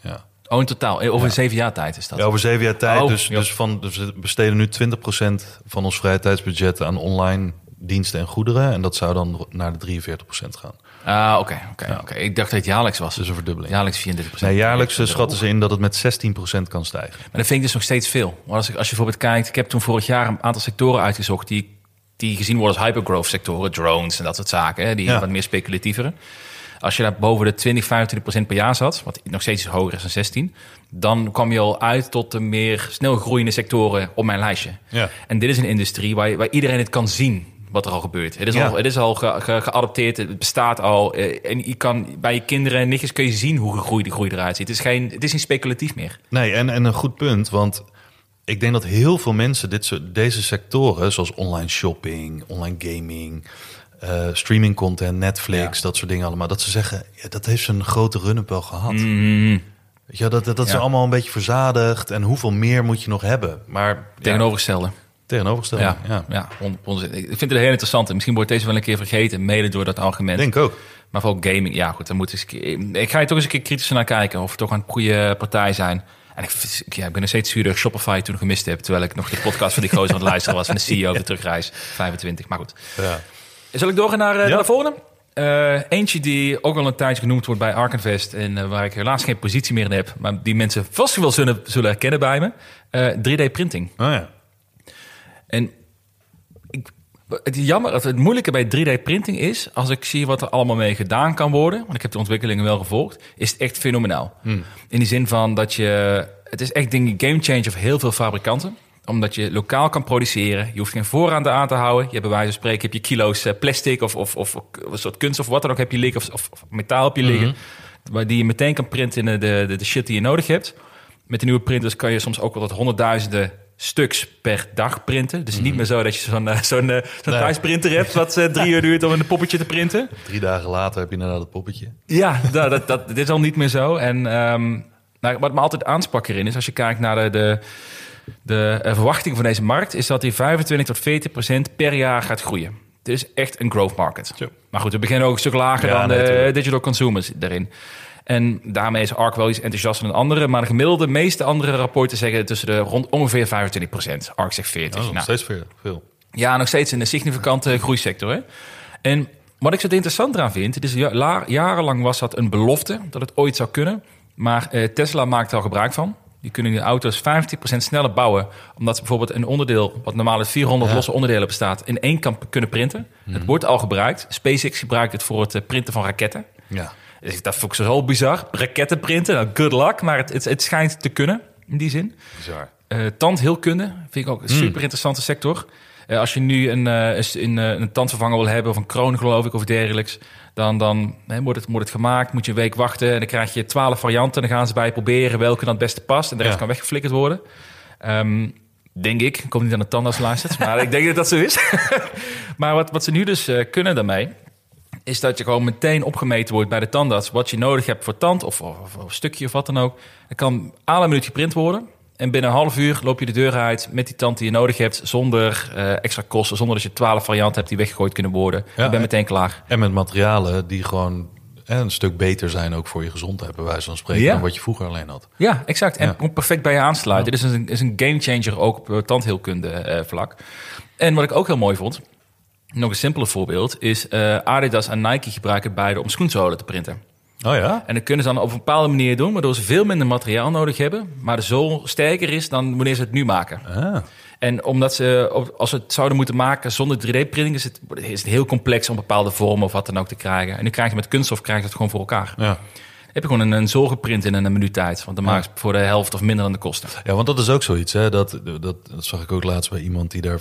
[SPEAKER 3] Ja.
[SPEAKER 2] Oh, in totaal. Eh, Over zeven jaar tijd is dat.
[SPEAKER 3] Ja, over zeven jaar tijd.
[SPEAKER 2] Oh,
[SPEAKER 3] dus,
[SPEAKER 2] ja.
[SPEAKER 3] dus, van, dus we besteden nu 20% van ons vrije tijdsbudget aan online diensten en goederen. En dat zou dan naar de 43% gaan.
[SPEAKER 2] Ah, oké. oké, oké. Ik dacht dat het jaarlijks was.
[SPEAKER 3] Dus een verdubbeling.
[SPEAKER 2] Jaarlijks 34%.
[SPEAKER 3] Nee, jaarlijks
[SPEAKER 2] Ja,
[SPEAKER 3] eh, schatten ze in dat het met 16% kan stijgen.
[SPEAKER 2] Maar dat vind ik dus nog steeds veel. Want als, ik, als je bijvoorbeeld kijkt... Ik heb toen vorig jaar een aantal sectoren uitgezocht... die, die gezien worden als hypergrowth sectoren. Drones en dat soort zaken. Hè, die
[SPEAKER 3] Ja.
[SPEAKER 2] wat meer speculatievere. Als je daar boven de 20, 25% per jaar zat... wat nog steeds hoger is dan 16... dan kwam je al uit tot de meer snel groeiende sectoren op mijn lijstje.
[SPEAKER 3] Ja.
[SPEAKER 2] En dit is een industrie waar, waar iedereen het kan zien wat er al gebeurt. Het is
[SPEAKER 3] Ja.
[SPEAKER 2] al, het is al ge- ge- geadopteerd, het bestaat al. eh, En je kan bij je kinderen en nichtjes kun je zien hoe gegroeid die groei eruit ziet. Het is, geen, het is niet speculatief meer.
[SPEAKER 3] Nee, en, en een goed punt, want ik denk dat heel veel mensen dit soort, deze sectoren, zoals online shopping, online gaming, eh, streaming content, Netflix,
[SPEAKER 2] Ja.
[SPEAKER 3] dat soort dingen allemaal, dat ze zeggen, ja, dat heeft zijn grote run-up wel gehad.
[SPEAKER 2] Mm,
[SPEAKER 3] Weet je, dat, dat, dat is
[SPEAKER 2] Ja.
[SPEAKER 3] allemaal een beetje verzadigd en hoeveel meer moet je nog hebben? Maar ja,
[SPEAKER 2] tegenovergestelde.
[SPEAKER 3] tegenovergestelde,
[SPEAKER 2] Ja,
[SPEAKER 3] ja.
[SPEAKER 2] ja. 100%. Ik vind het heel interessant. En misschien wordt deze wel een keer vergeten, mede door dat argument.
[SPEAKER 3] Denk ook.
[SPEAKER 2] Maar vooral gaming, ja goed, dan moet eens, een ik ga je toch eens een keer kritischer naar kijken of we toch een goede partij zijn. En ik, ja, ik ben nog steeds zuur dat ik Shopify toen gemist heb, terwijl ik nog de podcast van die gozer aan het luisteren was van de CEO de terugreis 25. Maar goed.
[SPEAKER 3] Ja.
[SPEAKER 2] Zal ik doorgaan naar, eh,
[SPEAKER 3] Ja.
[SPEAKER 2] naar de volgende? Eh, eentje die ook al een tijdje genoemd wordt bij Arkenvest en eh, waar ik helaas geen positie meer in heb, maar die mensen vast wel zullen, zullen herkennen bij me. Eh, 3D-printing.
[SPEAKER 3] Oh ja.
[SPEAKER 2] En ik, het, jammer, of het moeilijke bij 3D-printing is, als ik zie wat er allemaal mee gedaan kan worden, want ik heb de ontwikkelingen wel gevolgd, is het echt fenomenaal. In die zin van dat je, het is echt een game changer voor heel veel fabrikanten omdat je lokaal kan produceren. Je hoeft geen voorraad aan te houden. Je hebt bij wijze van spreken heb je kilo's eh, plastic of, of, of, een soort kunst of wat dan ook heb je liggen. Of, of, metaal heb je liggen. Waar die je meteen kan printen in de, de, de shit die je nodig hebt. Met de nieuwe printers kan je soms ook wel tot honderdduizenden stuks per dag printen. Dus niet meer zo dat je zo'n eh, zo'n eh,
[SPEAKER 3] Nee.
[SPEAKER 2] thuisprinter hebt... wat eh, drie uur duurt om een poppetje te printen.
[SPEAKER 3] Drie dagen later heb je inderdaad het poppetje.
[SPEAKER 2] Ja, dat, dat, dat, dit is al niet meer zo. En nou, wat me altijd aansprak erin is... als je kijkt naar de, de, de verwachting van deze markt... is dat die 25 tot 40 procent per jaar gaat groeien. Het is echt een growth market.
[SPEAKER 3] Zo.
[SPEAKER 2] Maar goed, we beginnen ook een stuk lager
[SPEAKER 3] Ja,
[SPEAKER 2] dan
[SPEAKER 3] nee,
[SPEAKER 2] de digital consumers daarin. En daarmee is ARC wel iets enthousiaster dan andere. Maar de gemiddelde, meeste andere rapporten zeggen tussen de rond ongeveer 25 procent. ARC zegt 40.
[SPEAKER 3] Oh,
[SPEAKER 2] Nou,
[SPEAKER 3] steeds veel. veel.
[SPEAKER 2] ja, nog steeds een significante groeisector. Hè? En wat ik zo interessant eraan vind, het is ja- la- jarenlang was dat een belofte dat het ooit zou kunnen. Maar eh, Tesla maakt er al gebruik van. Die kunnen die auto's 50% sneller bouwen. Omdat ze bijvoorbeeld een onderdeel, wat normaal uit 400
[SPEAKER 3] Ja.
[SPEAKER 2] losse onderdelen bestaat, in één kan kunnen printen. Het wordt al gebruikt. SpaceX gebruikt het voor het eh, printen van raketten.
[SPEAKER 3] Ja.
[SPEAKER 2] Dus dat vond ik zo bizar. Raketten printen, nou, good luck. Maar het, het, het schijnt te kunnen, in die zin.
[SPEAKER 3] Bizar.
[SPEAKER 2] Eh, tandheelkunde vind ik ook een super interessante sector. Eh, als je nu een, eh, een, een, tandvervanger wil hebben, of een kroon geloof ik, of dergelijks, dan, dan hè, wordt, het, wordt het gemaakt, moet je een week wachten en dan krijg je twaalf varianten. Dan gaan ze bij proberen welke dan het beste past en de rest
[SPEAKER 3] Ja.
[SPEAKER 2] kan weggeflikkerd worden. Ehm, Denk ik. Ik kom niet aan de tandarts luistert, maar ik denk dat dat zo is. maar wat, wat ze nu dus kunnen daarmee... is dat je gewoon meteen opgemeten wordt bij de tandarts... wat je nodig hebt voor tand of, of, of een stukje of wat dan ook. Dat kan alle minuut geprint worden... En binnen een half uur loop je de deur uit met die tand die je nodig hebt... zonder eh, extra kosten, zonder dat je twaalf varianten hebt die weggegooid kunnen worden.
[SPEAKER 3] Ja,
[SPEAKER 2] je bent meteen klaar.
[SPEAKER 3] En met materialen die gewoon eh, een stuk beter zijn ook voor je gezondheid, bij wijze van spreken,
[SPEAKER 2] Ja.
[SPEAKER 3] dan wat je vroeger alleen had.
[SPEAKER 2] Ja, exact. En
[SPEAKER 3] Ja.
[SPEAKER 2] perfect bij je aansluiten. Dit is een, is een gamechanger ook op eh, tandheelkunde vlak. En wat ik ook heel mooi vond, nog een simpeler voorbeeld... is eh, Adidas en Nike gebruiken beide om schoenzolen te printen.
[SPEAKER 3] Oh ja?
[SPEAKER 2] En dat kunnen ze dan op een bepaalde manier doen... waardoor ze veel minder materiaal nodig hebben... maar de zool sterker is dan wanneer ze het nu maken.
[SPEAKER 3] Ah.
[SPEAKER 2] En omdat ze, als ze het zouden moeten maken zonder 3D-printing... Is het, is het heel complex om bepaalde vormen of wat dan ook te krijgen. En nu krijg je met kunststof krijg je het gewoon voor elkaar.
[SPEAKER 3] Ja.
[SPEAKER 2] heb je gewoon een, een zool geprint in een minuut tijd. Want dan maak je het voor de helft of minder dan de kosten.
[SPEAKER 3] ja, want dat is ook zoiets. Hè? Dat, dat, dat zag ik ook laatst bij iemand die daar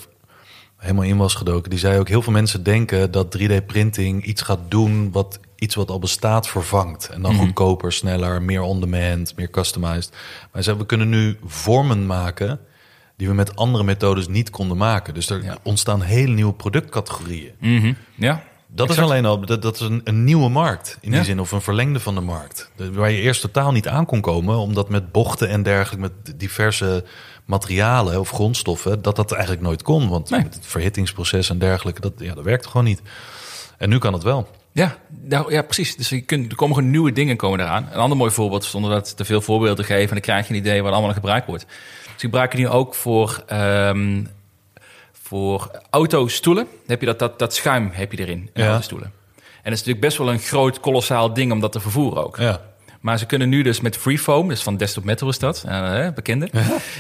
[SPEAKER 3] helemaal in was gedoken. Die zei ook, heel veel mensen denken dat 3D-printing iets gaat doen... wat iets wat al bestaat vervangt. En dan
[SPEAKER 2] Mhm.
[SPEAKER 3] goedkoper, sneller, meer on-demand, meer customized. Maar hij zei, we kunnen nu vormen maken... die we met andere methodes niet konden maken. Dus er
[SPEAKER 2] Ja.
[SPEAKER 3] ontstaan hele nieuwe productcategorieën.
[SPEAKER 2] Mhm. Ja,
[SPEAKER 3] Dat
[SPEAKER 2] Exact.
[SPEAKER 3] is alleen al, dat, dat is een, een nieuwe markt in
[SPEAKER 2] Ja.
[SPEAKER 3] die zin, of een verlengde van de markt. Waar je eerst totaal niet aan kon komen, omdat met bochten en dergelijke, met diverse materialen of grondstoffen, dat dat eigenlijk nooit kon. Want
[SPEAKER 2] Nee.
[SPEAKER 3] het verhittingsproces en dergelijke, dat, ja, dat werkte gewoon niet. En nu kan het wel.
[SPEAKER 2] Ja, nou, ja, precies. Dus je kunt, er komen gewoon nieuwe dingen komen eraan. Een ander mooi voorbeeld, zonder dat te veel voorbeelden te geven... en dan krijg je een idee wat allemaal gebruikt wordt. Ze gebruiken die ook voor, ehm voor autostoelen. Dan heb je dat, dat, dat schuim heb je erin, in
[SPEAKER 3] Ja.
[SPEAKER 2] autostoelen. En dat is natuurlijk best wel een groot, kolossaal ding om dat te vervoeren ook.
[SPEAKER 3] Ja.
[SPEAKER 2] Maar ze kunnen nu dus met Freefoam, dus van Desktop Metal is dat, eh, bekende.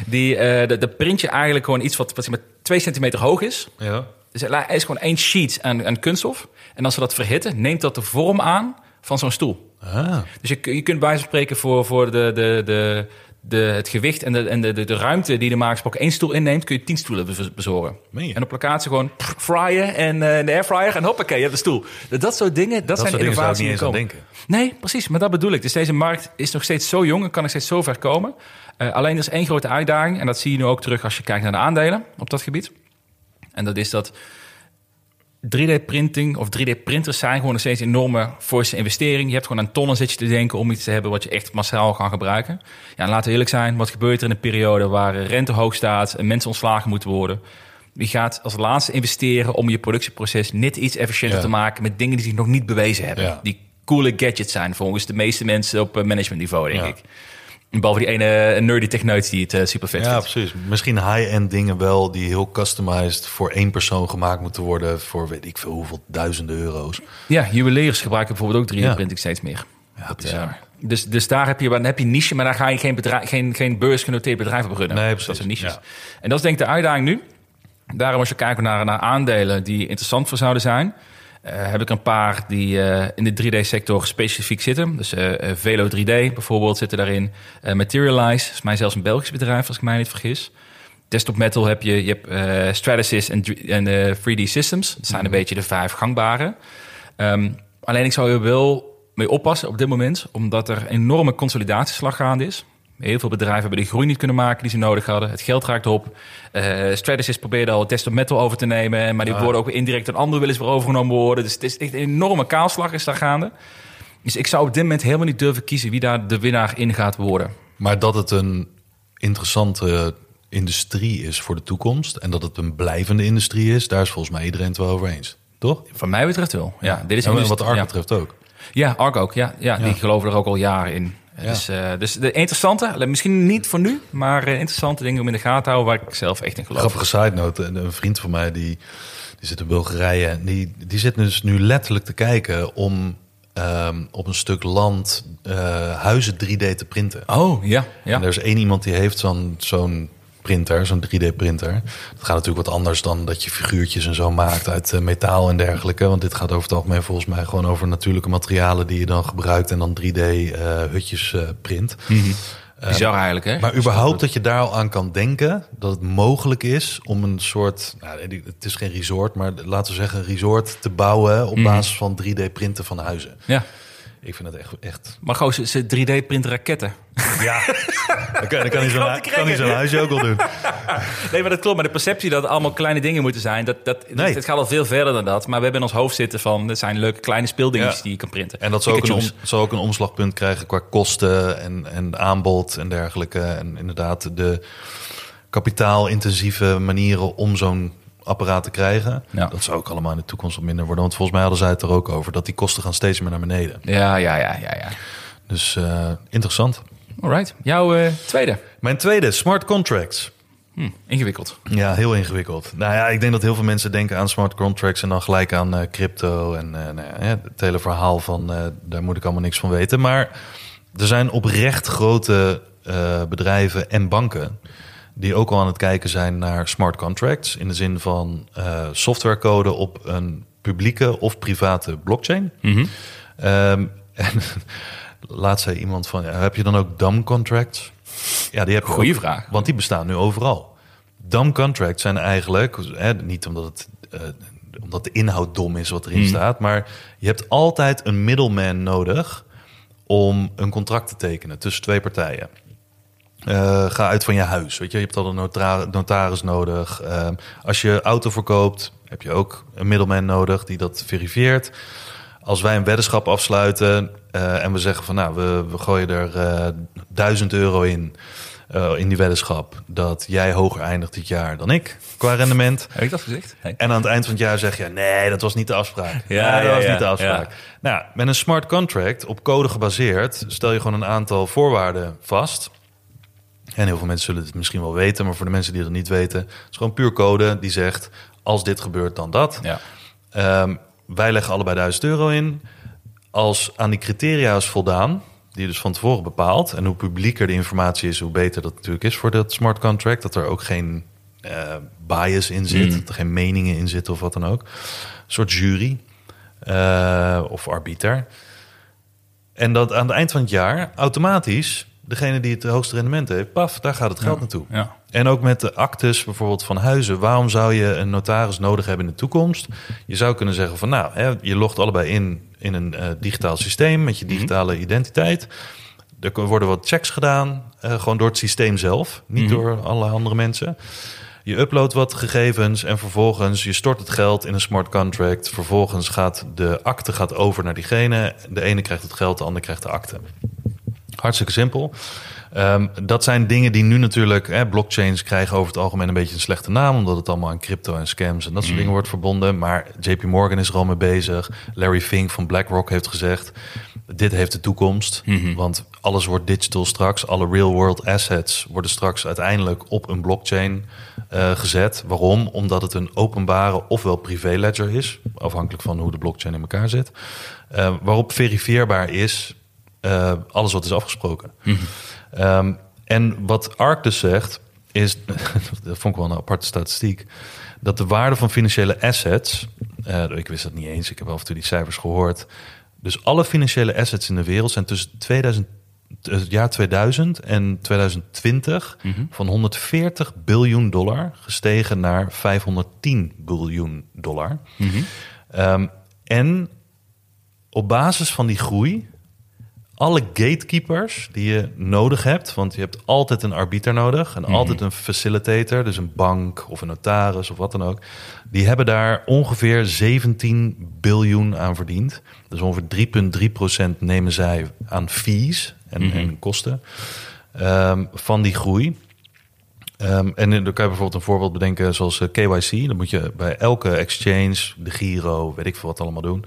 [SPEAKER 2] Die, eh de, de print je eigenlijk gewoon iets wat, wat maar 2 centimeter hoog is.
[SPEAKER 3] Ja.
[SPEAKER 2] Dus er is gewoon één sheet aan, aan kunststof. En als ze dat verhitten, neemt dat de vorm aan van zo'n stoel.
[SPEAKER 3] Ah,
[SPEAKER 2] Dus je, je kunt bij spreken voor, voor de, de, de, de, het gewicht en, de, en de, de, de ruimte die de maaksprok één stoel inneemt, kun je tien stoelen bez- bezorgen. En op locatie gewoon pff, fryen en eh, de airfryer en hoppakee, je hebt de stoel. Dat, dat soort dingen, dat,
[SPEAKER 3] dat
[SPEAKER 2] zijn
[SPEAKER 3] soort
[SPEAKER 2] innovaties die komen.
[SPEAKER 3] denken.
[SPEAKER 2] Nee, precies. Maar dat bedoel ik. Dus deze markt is nog steeds zo jong en kan nog steeds zo ver komen. Eh, alleen er is één grote uitdaging. En dat zie je nu ook terug als je kijkt naar de aandelen op dat gebied. En dat is dat 3D-printing of 3D-printers zijn gewoon nog steeds een enorme forse investering. Je hebt gewoon aan tonnen zit je te denken om iets te hebben wat je echt massaal kan gebruiken. Ja, en laten we eerlijk zijn, wat gebeurt er in een periode waar rente hoog staat en mensen ontslagen moeten worden? Wie gaat als laatste investeren om je productieproces net iets efficiënter
[SPEAKER 3] Ja.
[SPEAKER 2] te maken met dingen die zich nog niet bewezen hebben?
[SPEAKER 3] Ja.
[SPEAKER 2] Die coole gadgets zijn volgens de meeste mensen op eh, managementniveau, denk
[SPEAKER 3] Ja.
[SPEAKER 2] ik. Behalve die ene nerdy techneut die het eh, super vet
[SPEAKER 3] Ja,
[SPEAKER 2] vindt.
[SPEAKER 3] precies. Misschien high-end dingen wel die heel customized voor één persoon gemaakt moeten worden voor weet ik veel hoeveel duizenden euro's.
[SPEAKER 2] Ja, juweliers gebruiken bijvoorbeeld ook 3D-printing
[SPEAKER 3] Ja.
[SPEAKER 2] steeds meer.
[SPEAKER 3] Ja,
[SPEAKER 2] Dat,
[SPEAKER 3] bizar.
[SPEAKER 2] dus, dus daar heb je, dan heb je niche, maar daar ga je geen, bedrijf, geen, geen beursgenoteerd bedrijf op runnen.
[SPEAKER 3] Nee,
[SPEAKER 2] Dus dat
[SPEAKER 3] precies.
[SPEAKER 2] zijn niches.
[SPEAKER 3] Ja.
[SPEAKER 2] En dat is denk ik de uitdaging nu. Daarom als je kijkt naar, naar aandelen die interessant voor zouden zijn... eh, heb ik een paar die eh, in de 3D-sector specifiek zitten. Dus eh, Velo 3D bijvoorbeeld zitten daarin. Materialize, is mij zelfs een Belgisch bedrijf als ik mij niet vergis. Desktop Metal heb je, je hebt Stratasys en, dr- en eh, 3D Systems. Dat zijn een beetje de vijf gangbare. Ehm, alleen ik zou er wel mee oppassen op dit moment, omdat er een enorme consolidatieslag gaande is. Heel veel bedrijven hebben de groei niet kunnen maken die ze nodig hadden. Het geld raakt op. Eh Stratasys probeerde al Desktop Metal over te nemen, maar die
[SPEAKER 3] Ah.
[SPEAKER 2] worden ook weer indirect een andere willen weer overgenomen worden. Dus het is echt een enorme kaalslag is daar gaande. Dus ik zou op dit moment helemaal niet durven kiezen wie daar de winnaar in gaat worden.
[SPEAKER 3] Maar dat het een interessante industrie is voor de toekomst en dat het een blijvende industrie is, daar is volgens mij iedereen het wel over eens. Toch?
[SPEAKER 2] Van mij betreft wel. Ja, dit is
[SPEAKER 3] en wat Ark
[SPEAKER 2] ja.
[SPEAKER 3] betreft ook.
[SPEAKER 2] Ja, Ark ook. Ja, ja,
[SPEAKER 3] Ja.
[SPEAKER 2] die geloven er ook al jaren in.
[SPEAKER 3] Ja.
[SPEAKER 2] Dus, eh, dus de interessante, misschien niet voor nu, maar eh, interessante dingen om in de gaten te houden waar ik zelf echt in geloof.
[SPEAKER 3] Grappige side note, een een vriend van mij die, die zit in Bulgarije en die, die zit dus nu letterlijk te kijken om ehm, op een stuk land eh, huizen 3D te printen.
[SPEAKER 2] Oh, ja. ja.
[SPEAKER 3] En er is één iemand die heeft zo'n zo'n printer, zo'n 3D-printer. Dat gaat natuurlijk wat anders dan dat je figuurtjes en zo maakt uit eh, metaal en dergelijke. Want dit gaat over het algemeen volgens mij gewoon over natuurlijke materialen die je dan gebruikt en dan 3D-hutjes eh, print.
[SPEAKER 2] Bizar eigenlijk, hè?
[SPEAKER 3] Maar überhaupt dat je daar al aan kan denken dat het mogelijk is om een soort, nou, het is geen resort, maar laten we zeggen een resort te bouwen op basis van 3D-printen van huizen.
[SPEAKER 2] Ja.
[SPEAKER 3] Ik vind het echt... echt
[SPEAKER 2] Maar gewoon, ze, ze 3D-printen raketten.
[SPEAKER 3] ja, dan kan, dan kan hij zo'n huisje ook wel doen.
[SPEAKER 2] Nee, maar dat klopt. Maar de perceptie dat het allemaal kleine dingen moeten zijn... dat, dat,
[SPEAKER 3] Nee.
[SPEAKER 2] het gaat al veel verder dan dat. Maar we hebben in ons hoofd zitten van... het zijn leuke kleine speeldingetjes
[SPEAKER 3] Ja.
[SPEAKER 2] die je kan printen.
[SPEAKER 3] En dat zal ook, een, om, zal ook een omslagpunt krijgen qua kosten en, en aanbod en dergelijke. En inderdaad de kapitaalintensieve manieren om zo'n apparaat te krijgen.
[SPEAKER 2] Ja.
[SPEAKER 3] Dat zou ook allemaal in de toekomst wat minder worden. Want volgens mij hadden zij het er ook over dat die kosten gaan steeds meer naar beneden.
[SPEAKER 2] Ja, ja, ja, ja, ja.
[SPEAKER 3] Dus eh, interessant.
[SPEAKER 2] Alright. Jouw eh, tweede.
[SPEAKER 3] Mijn tweede, smart contracts.
[SPEAKER 2] Hm, ingewikkeld.
[SPEAKER 3] Ja, heel ingewikkeld. Nou ja, ik denk dat heel veel mensen denken aan smart contracts en dan gelijk aan eh, crypto en nou ja, het hele verhaal van daar moet ik allemaal niks van weten. Maar er zijn oprecht grote bedrijven en banken die ook al aan het kijken zijn naar smart contracts in de zin van eh, softwarecode op een publieke of private blockchain.
[SPEAKER 2] Mhm.
[SPEAKER 3] Ehm, en laatst zei iemand van, ja, heb je dan ook DAM contracts? Ja, die heb je
[SPEAKER 2] Goeie
[SPEAKER 3] ook,
[SPEAKER 2] vraag.
[SPEAKER 3] Want die bestaan nu overal. DAM contracts zijn eigenlijk, hè, niet omdat, het, eh, omdat de inhoud dom is wat erin
[SPEAKER 2] Hmm.
[SPEAKER 3] staat, maar je hebt altijd een middleman nodig om een contract te tekenen tussen twee partijen. Eh, ga uit van je huis. Weet je, je hebt al een nota- notaris nodig. Ehm, als je auto verkoopt, heb je ook een middleman nodig die dat verifieert. Als wij een weddenschap afsluiten eh, en we zeggen van nou, we, we gooien er eh 1000 euro in, in die weddenschap, dat jij hoger eindigt dit jaar dan ik qua rendement.
[SPEAKER 2] Heb ik dat gezegd? Nee.
[SPEAKER 3] En aan het eind van het jaar zeg je: nee, dat was niet de afspraak.
[SPEAKER 2] Ja,
[SPEAKER 3] Nee, dat
[SPEAKER 2] ja,
[SPEAKER 3] was
[SPEAKER 2] ja,
[SPEAKER 3] niet de afspraak. Nou, met een smart contract op code gebaseerd stel je gewoon een aantal voorwaarden vast. En heel veel mensen zullen het misschien wel weten, maar voor de mensen die het niet weten, het is gewoon puur code die zegt: als dit gebeurt, dan dat.
[SPEAKER 2] Ja.
[SPEAKER 3] Ehm, wij leggen allebei 1000 euro in. Als aan die criteria is voldaan, die dus van tevoren bepaalt, en hoe publieker de informatie is, hoe beter dat natuurlijk is voor dat smart contract, dat er ook geen eh, bias in zit, dat er geen meningen in zitten of wat dan ook. Een soort jury eh, of arbiter. En dat aan het eind van het jaar automatisch degene die het hoogste rendement heeft, paf, daar gaat het geld naartoe.
[SPEAKER 2] Ja.
[SPEAKER 3] En ook met de actes bijvoorbeeld van huizen. Waarom zou je een notaris nodig hebben in de toekomst? Je zou kunnen zeggen van nou, hè, je logt allebei in in een eh, digitaal systeem met je digitale identiteit. Er worden wat checks gedaan, eh, gewoon door het systeem zelf, niet door alle andere mensen. Je uploadt wat gegevens en vervolgens je stort het geld in een smart contract. Vervolgens gaat de akte gaat over naar diegene. De ene krijgt het geld, de ander krijgt de akte. Hartstikke simpel. Ehm, dat zijn dingen die nu natuurlijk, hè, blockchains krijgen over het algemeen een beetje een slechte naam, omdat het allemaal aan crypto en scams en dat soort dingen wordt verbonden. Maar JP Morgan is er al mee bezig. Larry Fink van BlackRock heeft gezegd, dit heeft de toekomst, want alles wordt digital straks. Alle real world assets worden straks uiteindelijk op een blockchain eh, gezet. Waarom? Omdat het een openbare ofwel privé ledger is, afhankelijk van hoe de blockchain in elkaar zit, eh, waarop verifieerbaar is eh, alles wat is afgesproken. Ehm, en wat ARC dus zegt, is, dat vond ik wel een aparte statistiek, dat de waarde van financiële assets, eh, ik wist dat niet eens, ik heb af en toe die cijfers gehoord, dus alle financiële assets in de wereld zijn tussen 2000, eh, het jaar 2000 en 2020 van 140 biljoen dollar gestegen naar 510 biljoen dollar. Ehm, en op basis van die groei alle gatekeepers die je nodig hebt, want je hebt altijd een arbiter nodig en altijd een facilitator, dus een bank of een notaris of wat dan ook, die hebben daar ongeveer 17 biljoen aan verdiend. Dus ongeveer 3,3% nemen zij aan fees en, en kosten ehm, van die groei. Ehm, en dan kan je bijvoorbeeld een voorbeeld bedenken zoals eh, KYC. Dan moet je bij elke exchange, de Giro, weet ik veel wat allemaal doen.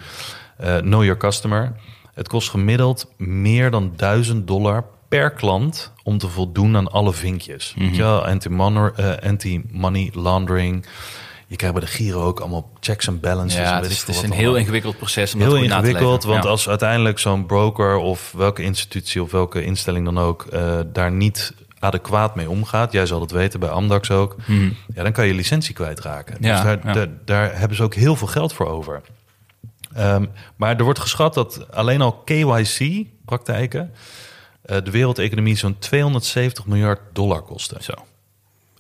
[SPEAKER 3] Eh, know your customer. Het kost gemiddeld meer dan 1000 dollar per klant om te voldoen aan alle vinkjes. Weet je wel, anti-money laundering. Je krijgt bij de Giro ook allemaal checks en balances.
[SPEAKER 2] Ja, het is, het een heel ingewikkeld proces. Om dat
[SPEAKER 3] Heel ingewikkeld, want
[SPEAKER 2] Ja.
[SPEAKER 3] als uiteindelijk zo'n broker of welke institutie of welke instelling dan ook eh, daar niet adequaat mee omgaat, jij zal het weten bij Amdax ook, ja, dan kan je licentie kwijtraken.
[SPEAKER 2] Mhm. Ja,
[SPEAKER 3] dus daar,
[SPEAKER 2] ja.
[SPEAKER 3] daar, daar hebben ze ook heel veel geld voor over. Ehm, maar er wordt geschat dat alleen al KYC-praktijken de wereldeconomie zo'n 270 miljard dollar kosten.
[SPEAKER 2] Zo.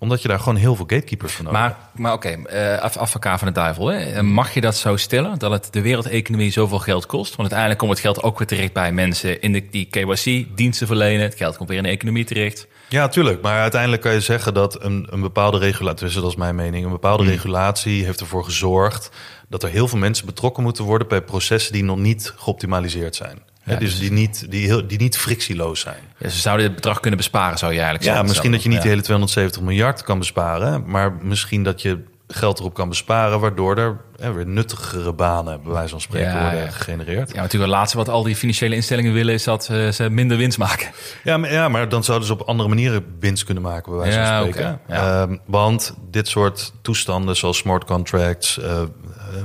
[SPEAKER 3] Omdat je daar gewoon heel veel gatekeepers van nodig
[SPEAKER 2] Maar, maar oké, eh af, advocaat van de duivel. Hè? Eh, Mag je dat zo stellen, dat het de wereldeconomie zoveel geld kost? Want uiteindelijk komt het geld ook weer terecht bij mensen in de, die KYC diensten verlenen. Het geld komt weer in de economie terecht.
[SPEAKER 3] Ja, tuurlijk. Maar uiteindelijk kan je zeggen dat een, een bepaalde regulatie, dat is mijn mening, een bepaalde regulatie heeft ervoor gezorgd dat er heel veel mensen betrokken moeten worden bij processen die nog niet geoptimaliseerd zijn.
[SPEAKER 2] Ja,
[SPEAKER 3] dus
[SPEAKER 2] dus-
[SPEAKER 3] die niet, die, heel, die niet frictieloos zijn.
[SPEAKER 2] Ja, ze zouden dit bedrag kunnen besparen, zou je eigenlijk
[SPEAKER 3] Ja,
[SPEAKER 2] zeggen.
[SPEAKER 3] misschien dat je niet
[SPEAKER 2] Ja.
[SPEAKER 3] de hele 270 miljard kan besparen, maar misschien dat je geld erop kan besparen, waardoor er hè, weer nuttigere banen, bij wijze van spreken,
[SPEAKER 2] Ja,
[SPEAKER 3] worden
[SPEAKER 2] ja.
[SPEAKER 3] gegenereerd.
[SPEAKER 2] Ja, natuurlijk het laatste wat al die financiële instellingen willen... is dat eh, ze minder winst maken.
[SPEAKER 3] Ja, maar, ja, maar dan zouden ze op andere manieren winst kunnen maken, bij wijze
[SPEAKER 2] Ja,
[SPEAKER 3] van spreken. Ehm, want dit soort toestanden, zoals smart contracts, eh, eh,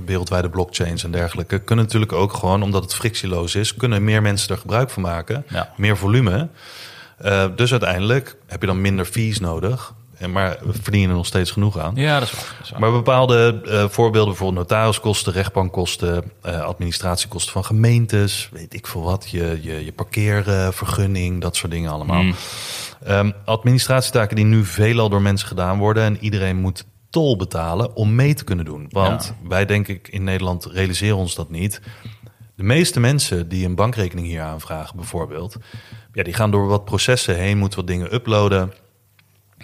[SPEAKER 3] wereldwijde blockchains en dergelijke, kunnen natuurlijk ook gewoon, omdat het frictieloos is, kunnen meer mensen er gebruik van maken, meer volume. Dus uiteindelijk heb je dan minder fees nodig, en maar verdien je er nog steeds genoeg aan.
[SPEAKER 2] Ja, dat is waar. Dat is waar.
[SPEAKER 3] Maar bepaalde eh, voorbeelden, bijvoorbeeld notariskosten, rechtbankkosten, eh, administratiekosten van gemeentes, weet ik veel wat, je, je, je parkeervergunning, dat soort dingen allemaal.
[SPEAKER 2] Mm.
[SPEAKER 3] Ehm, administratietaken die nu veelal door mensen gedaan worden en iedereen moet tol betalen om mee te kunnen doen. Want wij denk ik in Nederland realiseren ons dat niet. De meeste mensen die een bankrekening hier aanvragen bijvoorbeeld, ja, die gaan door wat processen heen, moeten wat dingen uploaden.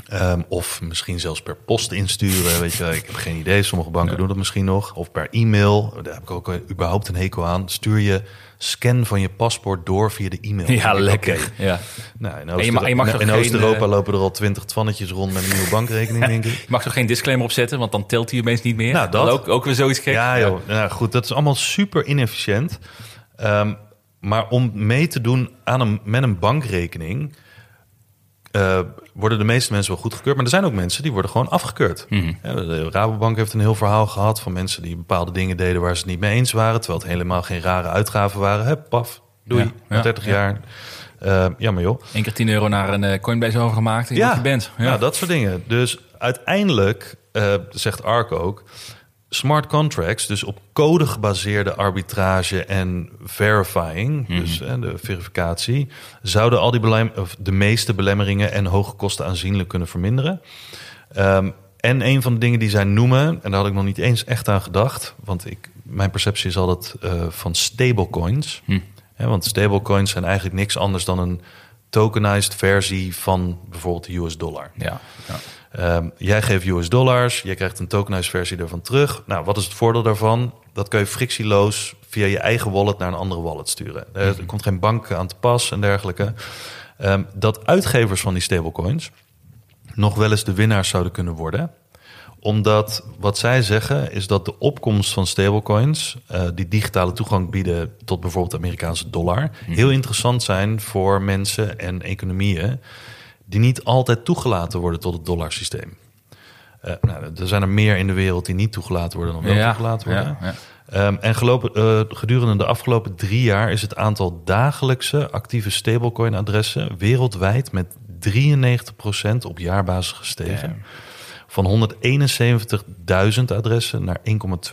[SPEAKER 3] Ehm, of misschien zelfs per post insturen. Weet je, ik heb geen idee. Sommige banken doen dat misschien nog. Of per e-mail. Daar heb ik ook eh, überhaupt een hekel aan. Stuur je scan van je paspoort door via de e-mail.
[SPEAKER 2] Ja, lekker. Ja.
[SPEAKER 3] Nou, in Oost- Oost-Europa
[SPEAKER 2] eh,
[SPEAKER 3] lopen er al twintig tvannetjes rond met een nieuwe bankrekening, denk ik.
[SPEAKER 2] Je mag er geen disclaimer op zetten, want dan telt hij opeens niet meer.
[SPEAKER 3] Nou, dat.
[SPEAKER 2] Ook, ook weer zoiets gek.
[SPEAKER 3] Ja, joh. Nou, goed, dat is allemaal super inefficiënt. Ehm, maar om mee te doen aan een, met een bankrekening... eh, worden de meeste mensen wel goedgekeurd. Maar er zijn ook mensen die worden gewoon afgekeurd. Ja, de Rabobank heeft een heel verhaal gehad... van mensen die bepaalde dingen deden waar ze het niet mee eens waren... terwijl het helemaal geen rare uitgaven waren. Hè, paf, doei,
[SPEAKER 2] Ja,
[SPEAKER 3] na
[SPEAKER 2] ja,
[SPEAKER 3] 30
[SPEAKER 2] ja.
[SPEAKER 3] jaar. Eh, ja, maar joh.
[SPEAKER 2] Eén keer 10 euro naar een eh, Coinbase overgemaakt ja. je bent.
[SPEAKER 3] Ja. dat soort dingen. Dus uiteindelijk, eh, zegt ARC ook, smart contracts, dus op code gebaseerde arbitrage en verifying, dus eh, de verificatie, zouden al die of de meeste belemmeringen en hoge kosten aanzienlijk kunnen verminderen. Ehm, en een van de dingen die zij noemen, en daar had ik nog niet eens echt aan gedacht, want ik, mijn perceptie is altijd eh, van stablecoins.
[SPEAKER 2] Hm.
[SPEAKER 3] Ja, want stablecoins zijn eigenlijk niks anders dan een tokenized versie van bijvoorbeeld de US dollar.
[SPEAKER 2] Ja. ja.
[SPEAKER 3] Ehm, jij geeft US dollars, jij krijgt een tokenized versie daarvan terug. Nou, wat is het voordeel daarvan? Dat kun je frictieloos via je eigen wallet naar een andere wallet sturen. Er, er komt geen bank aan te pas en dergelijke. Ehm, dat uitgevers van die stablecoins nog wel eens de winnaars zouden kunnen worden omdat wat zij zeggen is dat de opkomst van stablecoins, uh, die digitale toegang bieden tot bijvoorbeeld de Amerikaanse dollar, heel interessant zijn voor mensen en economieën die niet altijd toegelaten worden tot het dollarsysteem. Uh, nou, er zijn er meer in de wereld die niet toegelaten worden dan wel
[SPEAKER 2] ja,
[SPEAKER 3] toegelaten worden.
[SPEAKER 2] Ja, ja.
[SPEAKER 3] Um, en gelopen, uh, gedurende de afgelopen drie jaar is het aantal dagelijkse actieve stablecoin-adressen wereldwijd met 93% op jaarbasis gestegen. Van 171.000 adressen naar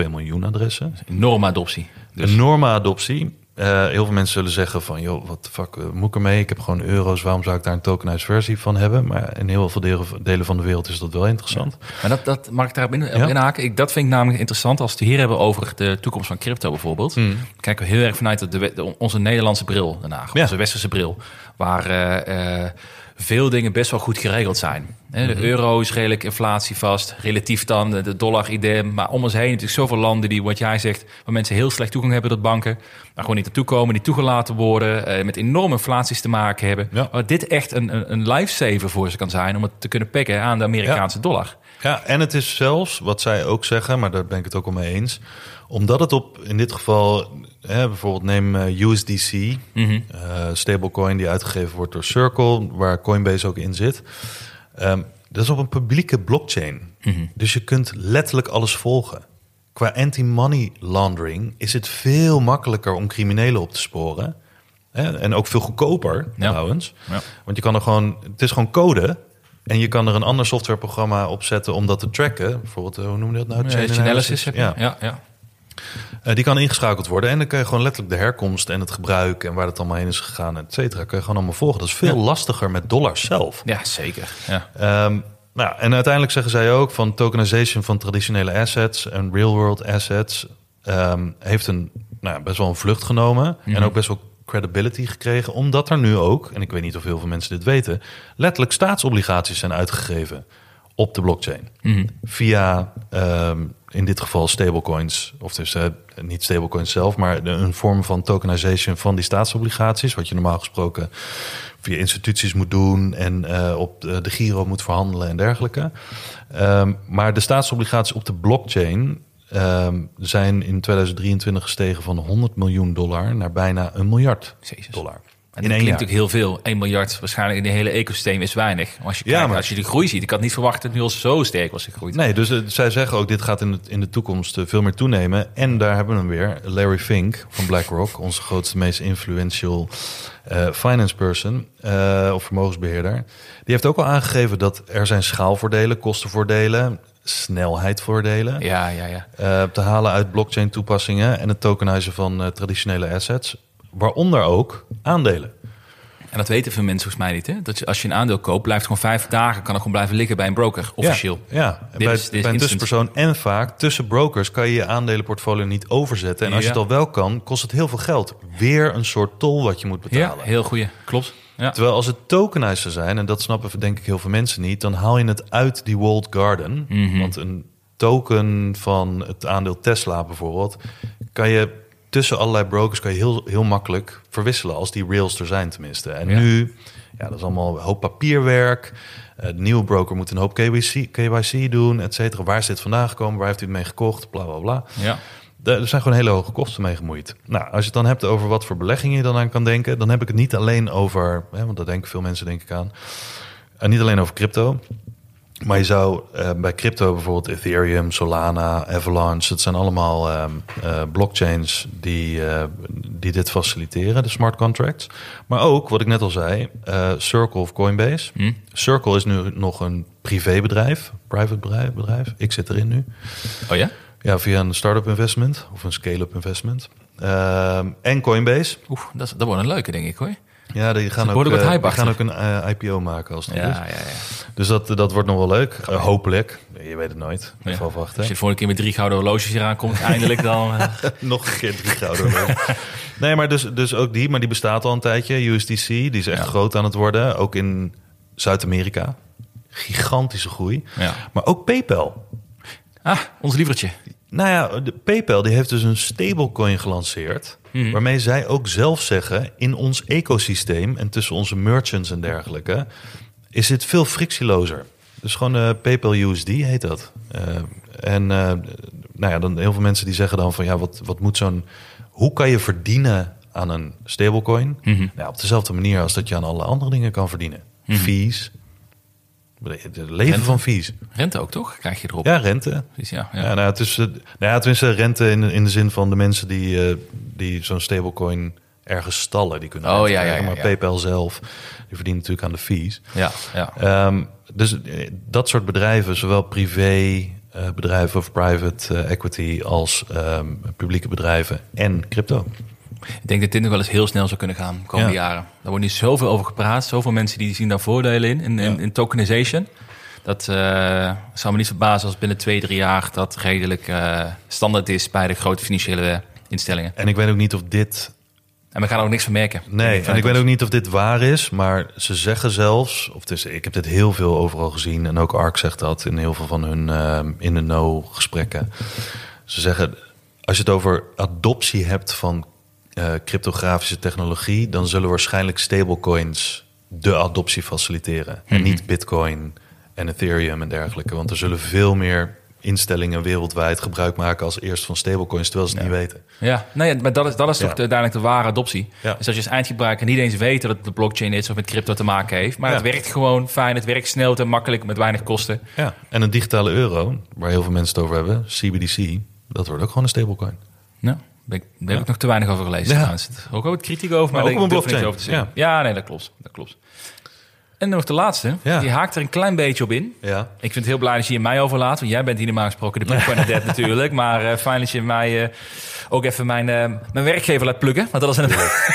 [SPEAKER 3] 1,2 miljoen adressen.
[SPEAKER 2] Enorme adoptie.
[SPEAKER 3] Dus. Enorme adoptie. Uh, heel veel mensen zullen zeggen van, joh, wat de fuck uh, moet ik ermee? Ik heb gewoon euro's, waarom zou ik daar een tokenized versie van hebben? Maar in heel veel delen, delen van de wereld is dat wel interessant.
[SPEAKER 2] Ja. Maar dat, dat mag ik daarop in, ja. inhaken? Ik, dat vind ik namelijk interessant als we het hier hebben over de toekomst van crypto bijvoorbeeld.
[SPEAKER 3] Hmm.
[SPEAKER 2] Kijken we heel erg vanuit de, de, onze Nederlandse bril daarna, ja. onze westerse bril. Waar uh, veel dingen best wel goed geregeld zijn. De
[SPEAKER 3] Mhm.
[SPEAKER 2] euro is redelijk inflatievast, relatief dan de dollar idem. Maar om ons heen natuurlijk zoveel landen die, wat jij zegt, waar mensen heel slecht toegang hebben tot banken, maar gewoon niet naartoe komen, niet toegelaten worden, uh, met enorme inflaties te maken hebben.
[SPEAKER 3] Ja.
[SPEAKER 2] Waar dit echt een, een, een lifesaver voor ze kan zijn om het te kunnen pikken aan de Amerikaanse
[SPEAKER 3] ja.
[SPEAKER 2] dollar.
[SPEAKER 3] Ja, en het is zelfs, wat zij ook zeggen, maar daar ben ik het ook al mee eens, omdat het op, in dit geval, hè, bijvoorbeeld neem uh, USDC, mm -hmm. uh, stablecoin die uitgegeven wordt door Circle, waar Coinbase ook in zit. Um, dat is op een publieke blockchain. Mm -hmm. Dus je kunt letterlijk alles volgen. Qua anti-money laundering is het veel makkelijker om criminelen op te sporen. Hè? En ook veel goedkoper ja. trouwens. Ja. Want je kan er gewoon, het is gewoon code. En je kan er een ander softwareprogramma op zetten om dat te tracken. Bijvoorbeeld, hoe noem je dat nou?
[SPEAKER 2] Chain analysis. Ja. ja, ja.
[SPEAKER 3] Uh, die kan ingeschakeld worden. En dan kun je gewoon letterlijk de herkomst en het gebruik en waar het allemaal heen is gegaan, et cetera, kun je gewoon allemaal volgen. Dat is veel ja. lastiger met dollars zelf.
[SPEAKER 2] Ja, zeker. Ja.
[SPEAKER 3] Um, Nou, en uiteindelijk zeggen zij ook van tokenization van traditionele assets en real-world assets ehm, heeft een nou, best wel een vlucht genomen en ook best wel credibility gekregen, omdat er nu ook, en ik weet niet of heel veel mensen dit weten, letterlijk staatsobligaties zijn uitgegeven op de blockchain. Via ehm, in dit geval stablecoins, of dus niet stablecoins zelf, maar een vorm van tokenization van die staatsobligaties, wat je normaal gesproken via instituties moet doen en eh, op de, de Giro moet verhandelen en dergelijke. Ehm, maar de staatsobligaties op de blockchain ehm, zijn in 2023 gestegen van 100 miljoen dollar naar bijna een miljard
[SPEAKER 2] Jezus.
[SPEAKER 3] dollar.
[SPEAKER 2] En
[SPEAKER 3] in
[SPEAKER 2] dat klinkt natuurlijk heel veel. 1 miljard waarschijnlijk in de hele ecosysteem is weinig. Maar als je,
[SPEAKER 3] Ja,
[SPEAKER 2] kijkt,
[SPEAKER 3] maar-
[SPEAKER 2] als je de groei ziet. Ik had niet verwacht dat het nu al zo sterk was gegroeid.
[SPEAKER 3] Nee, dus eh, zij zeggen ook, dit gaat in de, in de toekomst eh, veel meer toenemen. En daar hebben we hem weer, Larry Fink van BlackRock, onze grootste, meest influential eh, finance person of vermogensbeheerder. Die heeft ook al aangegeven dat er zijn schaalvoordelen, kostenvoordelen, snelheidvoordelen
[SPEAKER 2] Ja, ja, ja.
[SPEAKER 3] te halen uit blockchain toepassingen en het tokenizen van traditionele assets. Waaronder ook aandelen.
[SPEAKER 2] En dat weten veel mensen volgens mij niet. Hè? Dat je, als je een aandeel koopt, blijft het gewoon vijf dagen. Kan het gewoon blijven liggen bij een broker, officieel.
[SPEAKER 3] Ja, ja.
[SPEAKER 2] Dit
[SPEAKER 3] bij,
[SPEAKER 2] is- dit is
[SPEAKER 3] bij een tussenpersoon en vaak tussen brokers kan je je aandelenportfolio niet overzetten. En als je
[SPEAKER 2] Ja.
[SPEAKER 3] het al wel kan, kost het heel veel geld. Weer een soort tol wat je moet
[SPEAKER 2] Ja,
[SPEAKER 3] betalen.
[SPEAKER 2] heel goeie. Klopt. Ja.
[SPEAKER 3] Terwijl als het tokenized zijn, en dat snappen denk ik heel veel mensen niet, dan haal je het uit die walled garden.
[SPEAKER 2] Mhm.
[SPEAKER 3] Want een token van het aandeel Tesla bijvoorbeeld, kan je tussen allerlei brokers kan je heel, heel makkelijk verwisselen als die rails er zijn tenminste. En
[SPEAKER 2] Ja.
[SPEAKER 3] nu, ja, dat is allemaal een hoop papierwerk. De nieuwe broker moet een hoop KYC, KYC doen, et cetera. Waar is dit vandaan gekomen? Waar heeft u het mee gekocht? Bla bla bla.
[SPEAKER 2] ja.
[SPEAKER 3] Er zijn gewoon hele hoge kosten mee gemoeid. Nou, als je het dan hebt over wat voor beleggingen je dan aan kan denken, dan heb ik het niet alleen over, hè, want daar denken veel mensen denk ik aan, en niet alleen over crypto. Maar je zou eh, bij crypto bijvoorbeeld Ethereum, Solana, Avalanche, dat zijn allemaal ehm, eh, blockchains die, eh, die dit faciliteren, de smart contracts. Maar ook, wat ik net al zei, Circle of Coinbase.
[SPEAKER 2] Hm?
[SPEAKER 3] Circle is nu nog een privébedrijf, private bedrijf. Ik zit erin nu.
[SPEAKER 2] Oh ja?
[SPEAKER 3] Ja, via een start-up investment of een scale-up investment. Ehm, en Coinbase.
[SPEAKER 2] Oeh, dat, dat wordt een leuke, denk ik hoor.
[SPEAKER 3] Ja, die gaan, ook, eh, die gaan ook een eh, IPO maken als het
[SPEAKER 2] Ja,
[SPEAKER 3] goed
[SPEAKER 2] ja,
[SPEAKER 3] is.
[SPEAKER 2] ja.
[SPEAKER 3] Dus dat, dat wordt nog wel leuk. Eh, hopelijk. Je weet het nooit.
[SPEAKER 2] Ja.
[SPEAKER 3] Even afwachten.
[SPEAKER 2] Als je de volgende keer met drie gouden horloges hier aankomt, eindelijk dan...
[SPEAKER 3] Nog een keer drie gouden horloges. Nee, maar dus, dus ook die. Maar die bestaat al een tijdje. USDC, die is echt groot aan het worden. Ook in Zuid-Amerika. Gigantische groei.
[SPEAKER 2] ja.
[SPEAKER 3] Maar ook PayPal.
[SPEAKER 2] Ah, ons lievertje.
[SPEAKER 3] Nou ja, de PayPal die heeft dus een stablecoin gelanceerd.
[SPEAKER 2] Mhm.
[SPEAKER 3] Waarmee zij ook zelf zeggen: in ons ecosysteem en tussen onze merchants en dergelijke, is dit veel frictielozer. Dus gewoon eh, PayPal USD heet dat. Eh, en eh, nou ja, dan heel veel mensen die zeggen dan van ja, wat, wat moet zo'n. Hoe kan je verdienen aan een stablecoin?
[SPEAKER 2] Mhm.
[SPEAKER 3] Nou, op dezelfde manier als dat je aan alle andere dingen kan verdienen. Fees. Het leven
[SPEAKER 2] Rente.
[SPEAKER 3] van fees.
[SPEAKER 2] Rente ook, toch? Krijg je erop.
[SPEAKER 3] Ja, rente.
[SPEAKER 2] Precies, ja.
[SPEAKER 3] Ja,
[SPEAKER 2] ja.
[SPEAKER 3] nou, het is, eh, nou ja, tenminste rente in, in de zin van de mensen die, eh, die zo'n stablecoin ergens stallen. Die kunnen
[SPEAKER 2] Oh, ja, ja,
[SPEAKER 3] krijgen,
[SPEAKER 2] ja,
[SPEAKER 3] Maar. PayPal zelf, die verdient natuurlijk aan de fees.
[SPEAKER 2] ja, ja.
[SPEAKER 3] Ehm, dus eh, dat soort bedrijven, zowel privé bedrijven of private equity als ehm, publieke bedrijven en crypto.
[SPEAKER 2] Ik denk dat dit nog wel eens heel snel zou kunnen gaan de komende
[SPEAKER 3] Ja.
[SPEAKER 2] jaren. Daar wordt nu zoveel over gepraat. Zoveel mensen die zien daar voordelen in, in, in,
[SPEAKER 3] Ja.
[SPEAKER 2] in tokenization. Dat eh, zou me niet verbazen als binnen twee, drie jaar dat redelijk eh, standaard is bij de grote financiële instellingen.
[SPEAKER 3] En ik weet ook niet of dit
[SPEAKER 2] En we gaan er ook niks van merken.
[SPEAKER 3] Nee, en ik weet ook niet of dit waar is, maar ze zeggen zelfs, of ik heb dit heel veel overal gezien en ook ARK zegt dat in heel veel van hun ehm, in de know gesprekken. Ze zeggen, als je het over adoptie hebt van eh, cryptografische technologie, dan zullen waarschijnlijk stablecoins de adoptie faciliteren en
[SPEAKER 2] Mhm.
[SPEAKER 3] niet Bitcoin en Ethereum en dergelijke, want er zullen veel meer instellingen wereldwijd gebruik maken als eerst van stablecoins, terwijl ze het niet weten.
[SPEAKER 2] Ja, nee, maar dat is, dat is toch
[SPEAKER 3] Ja.
[SPEAKER 2] de- uiteindelijk de ware adoptie.
[SPEAKER 3] Ja.
[SPEAKER 2] Dus als je als eindgebruiker niet eens weet dat het de blockchain is of met crypto te maken heeft. Maar
[SPEAKER 3] Ja.
[SPEAKER 2] het werkt gewoon fijn, het werkt snel en makkelijk met weinig kosten.
[SPEAKER 3] Ja, en een digitale euro, waar heel veel mensen het over hebben, CBDC, dat wordt ook gewoon een stablecoin.
[SPEAKER 2] Nou, ben ik, daar heb ik nog te weinig over gelezen.
[SPEAKER 3] Ja.
[SPEAKER 2] trouwens. Is Ook wel wat kritiek over, maar,
[SPEAKER 3] Maar ook op een
[SPEAKER 2] niks over te zeggen. Ja. nee, dat klopt. Dat klopt. En nog de laatste.
[SPEAKER 3] Ja.
[SPEAKER 2] Die haakt er een klein beetje op in.
[SPEAKER 3] Ja.
[SPEAKER 2] Ik vind het heel blij dat je hier mij overlaat. Want jij bent hier normaal gesproken de Bitcoin Dead natuurlijk. Maar eh, fijn dat je mij eh, ook even mijn, eh, mijn werkgever laat plukken. Want dat was een...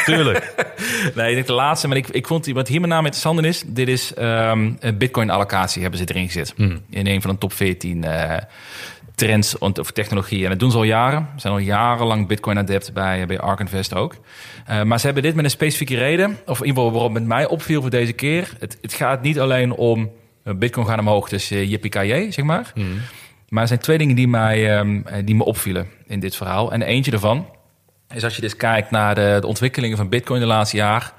[SPEAKER 3] Tuurlijk.
[SPEAKER 2] nee, ik denk de laatste. Maar ik, ik vond die, wat hier met name interessant is... Dit is ehm, een bitcoin-allocatie hebben ze erin gezet. In een van de top 14 eh, trends of technologie. En dat doen ze al jaren. Ze zijn al jarenlang bitcoin-adept bij, bij Ark Invest ook. Eh, maar ze hebben dit met een specifieke reden. Of in ieder geval waarom het mij opviel voor deze keer. Het, het gaat niet alleen om... eh, Bitcoin gaan omhoog, dus uh, yippie zeg maar. Maar er zijn twee dingen die, mij, ehm, eh, die me opvielen in dit verhaal. En eentje daarvan is als je dus kijkt naar de, de ontwikkelingen van Bitcoin de laatste jaar.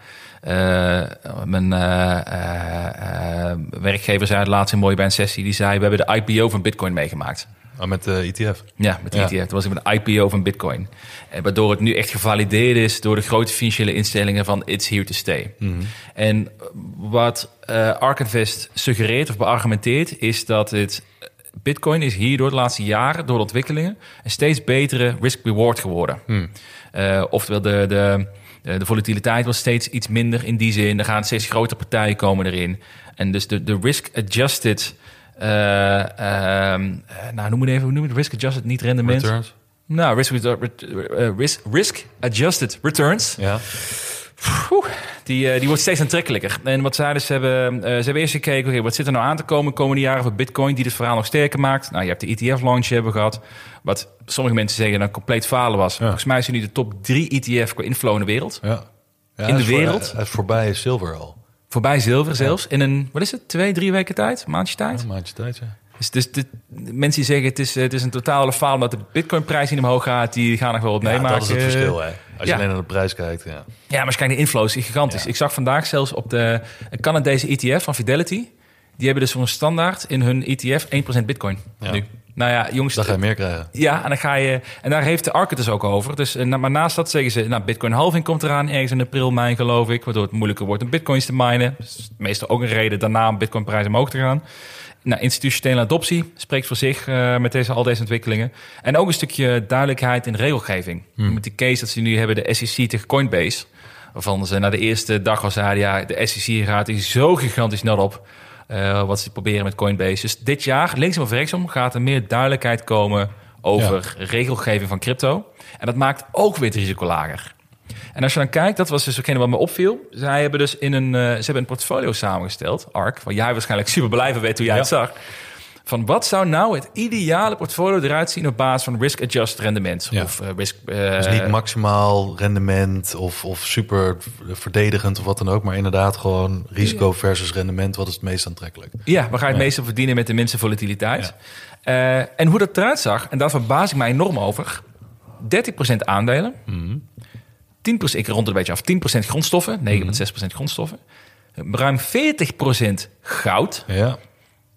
[SPEAKER 2] Mijn eh, eh, werkgever zei het laatst een mooi bij een sessie. Die zei, we hebben de IPO van Bitcoin meegemaakt.
[SPEAKER 3] Oh, met de ETF.
[SPEAKER 2] Ja, met de
[SPEAKER 3] Ja.
[SPEAKER 2] ETF. Toen was met de IPO van Bitcoin. En waardoor het nu echt gevalideerd is door de grote financiële instellingen van it's here to stay. En wat eh Ark Invest suggereert of beargumenteert is dat het Bitcoin is hierdoor de laatste jaren door de ontwikkelingen een steeds betere risk-reward geworden. Eh, oftewel de, de, de, de volatiliteit was steeds iets minder in die zin. Er gaan steeds grotere partijen komen erin. En dus de, de risk-adjusted... eh, ehm, eh, nou, noem het even, hoe noem het? Risk-adjusted, niet rendement.
[SPEAKER 3] Returns.
[SPEAKER 2] Nou, risk, eh, risk, risk-adjusted returns.
[SPEAKER 3] Ja.
[SPEAKER 2] Die, die wordt steeds aantrekkelijker. En wat zij dus hebben, ze hebben eerst gekeken, oké, wat zit er nou aan te komen de komende jaren voor Bitcoin, die het verhaal nog sterker maakt. Nou, je hebt de ETF-launch hebben gehad, wat sommige mensen zeggen een compleet falen was. Volgens mij is het nu de top 3 ETF qua inflow in de wereld.
[SPEAKER 3] Ja. Ja,
[SPEAKER 2] In de
[SPEAKER 3] is voor-
[SPEAKER 2] wereld?
[SPEAKER 3] Hij is voorbij zilver al.
[SPEAKER 2] Voorbij zilver zelfs. In een, wat is het, twee, drie weken tijd? Maandje tijd?
[SPEAKER 3] Een maandje tijd, ja.
[SPEAKER 2] Dus, dus de, mensen die zeggen het is, het is een totale faal omdat de bitcoinprijs niet omhoog gaat, die gaan nog wel wat
[SPEAKER 3] Ja,
[SPEAKER 2] meemaken.
[SPEAKER 3] dat is het verschil, hè. Als je
[SPEAKER 2] ja.
[SPEAKER 3] alleen naar de prijs kijkt, ja.
[SPEAKER 2] Ja, maar als je kijkt, de inflow is gigantisch.
[SPEAKER 3] Ja.
[SPEAKER 2] Ik zag vandaag zelfs op de Canadese ETF van Fidelity. Die hebben dus voor een standaard in hun ETF 1% bitcoin
[SPEAKER 3] Ja.
[SPEAKER 2] nu. Nou ja, jongens.
[SPEAKER 3] Dan ga je meer krijgen.
[SPEAKER 2] Ja, en dan ga je. En daar heeft de Ark het dus ook over. Dus, eh, maar naast dat zeggen ze, nou, Bitcoin halving komt eraan ergens in april, mei geloof ik, waardoor het moeilijker wordt om bitcoins te minen. Dus meestal ook een reden daarna om bitcoinprijzen omhoog te gaan. Nou, institutionele adoptie spreekt voor zich eh, met deze, al deze ontwikkelingen. En ook een stukje duidelijkheid in regelgeving. Met die case dat ze nu hebben, de SEC tegen Coinbase. Waarvan ze na de eerste dag al zeiden, ja, de SEC gaat hier zo gigantisch net op. eh, wat ze proberen met Coinbase. Dus dit jaar, linksom of rechtsom, gaat er meer duidelijkheid komen over regelgeving van crypto. En dat maakt ook weer het risico lager. En als je dan kijkt, dat was dus hetgene wat me opviel. Zij hebben dus in een, eh, ze hebben een portfolio samengesteld, ARK, waar jij waarschijnlijk super blij van bent toen jij het zag. Van wat zou nou het ideale portfolio eruit zien op basis van risk-adjusted rendement?
[SPEAKER 3] Ja.
[SPEAKER 2] Of eh, risk... eh,
[SPEAKER 3] Dus niet maximaal rendement of, of super verdedigend of wat dan ook. Maar inderdaad gewoon risico versus rendement. Wat is het meest aantrekkelijk?
[SPEAKER 2] Ja, waar ga je het meeste verdienen met de minste volatiliteit? Eh, en hoe dat eruit zag, en daar verbaas ik mij enorm over. 30% aandelen, 10%, ik rond het een beetje af, 10% grondstoffen, 9,6% grondstoffen. Ruim 40% goud.
[SPEAKER 3] Ja.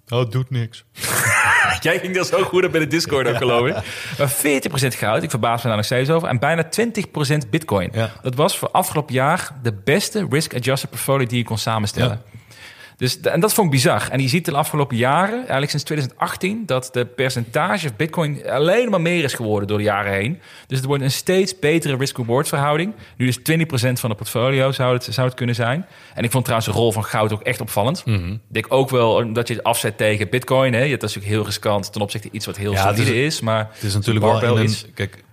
[SPEAKER 3] Oh, het doet niks.
[SPEAKER 2] Jij ging er zo goed op bij de Discord ook, geloof ik. Maar 40% goud, ik verbaas me daar nog steeds over. En bijna 20% bitcoin.
[SPEAKER 3] Ja.
[SPEAKER 2] Dat was voor afgelopen jaar de beste risk-adjusted portfolio die je kon samenstellen. Dus, en dat vond ik bizar. En je ziet de afgelopen jaren, eigenlijk sinds 2018, dat de percentage bitcoin alleen maar meer is geworden door de jaren heen. Dus het wordt een steeds betere risk-reward verhouding. Nu is 20% van de portfolio zou het, zou het kunnen zijn. En ik vond trouwens de rol van goud ook echt opvallend.
[SPEAKER 3] Mhm.
[SPEAKER 2] Ik denk ook wel dat je het afzet tegen bitcoin. Hè. Dat is natuurlijk heel riskant ten opzichte van iets wat heel
[SPEAKER 3] Ja,
[SPEAKER 2] solide
[SPEAKER 3] is-
[SPEAKER 2] is, Maar
[SPEAKER 3] Het is natuurlijk wel in een, Kijk,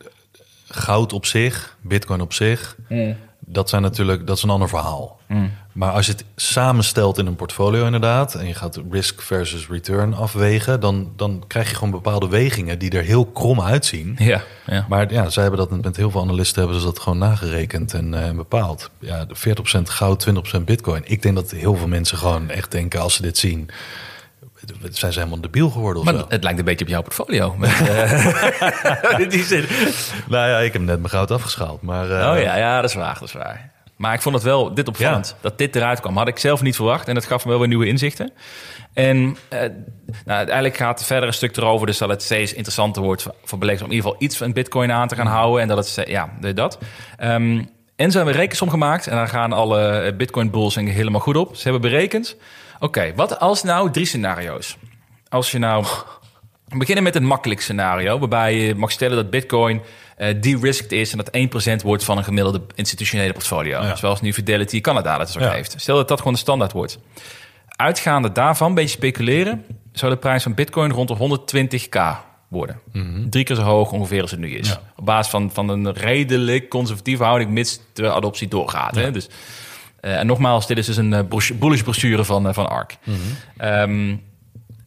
[SPEAKER 3] goud op zich, bitcoin op zich... Dat, zijn natuurlijk, dat is een ander verhaal. Maar als je het samenstelt in een portfolio inderdaad... en je gaat risk versus return afwegen... dan, dan krijg je gewoon bepaalde wegingen die er heel krom uitzien.
[SPEAKER 2] Ja, ja.
[SPEAKER 3] Maar ja, zij hebben dat met heel veel analisten hebben ze dat gewoon nagerekend en eh, bepaald. Ja, de 40% goud, 20% bitcoin. Ik denk dat heel veel mensen gewoon echt denken als ze dit zien... zijn ze helemaal debiel geworden of
[SPEAKER 2] Maar
[SPEAKER 3] zo.
[SPEAKER 2] het lijkt een beetje op jouw portfolio. Met, eh, in die zin.
[SPEAKER 3] Nou ja, ik heb net mijn goud afgeschaald. Maar, eh,
[SPEAKER 2] Oh ja, ja, dat is waar, dat is waar. Maar ik vond het wel dit opvallend, dat dit eruit kwam. Had ik zelf niet verwacht en dat gaf me wel weer nieuwe inzichten. En eh, nou, uiteindelijk gaat het verder een stuk erover, dus dat het steeds interessanter wordt voor, voor beleggers om in ieder geval iets van bitcoin aan te gaan houden. En dat het, ja, dat. Ehm, en ze hebben een rekensom gemaakt en daar gaan alle bitcoin bulls helemaal goed op. Ze hebben berekend, oké, wat als nou drie scenario's? Als je nou we beginnen met een makkelijk scenario, waarbij je mag stellen dat Bitcoin eh de-risked is en dat 1% wordt van een gemiddelde institutionele portfolio.
[SPEAKER 3] Ja.
[SPEAKER 2] Zoals nu Fidelity Canada dat dus ook
[SPEAKER 3] Ja.
[SPEAKER 2] heeft. Stel dat dat gewoon de standaard wordt. Uitgaande daarvan, een beetje speculeren, zou de prijs van Bitcoin rond de 120k worden. Drie keer zo hoog ongeveer als het nu is.
[SPEAKER 3] Ja.
[SPEAKER 2] Op basis van, van een redelijk conservatieve houding, mits de adoptie doorgaat. Hè? Dus, eh, en nogmaals, dit is dus een eh, bullish brochure van, eh, van ARK. Ehm,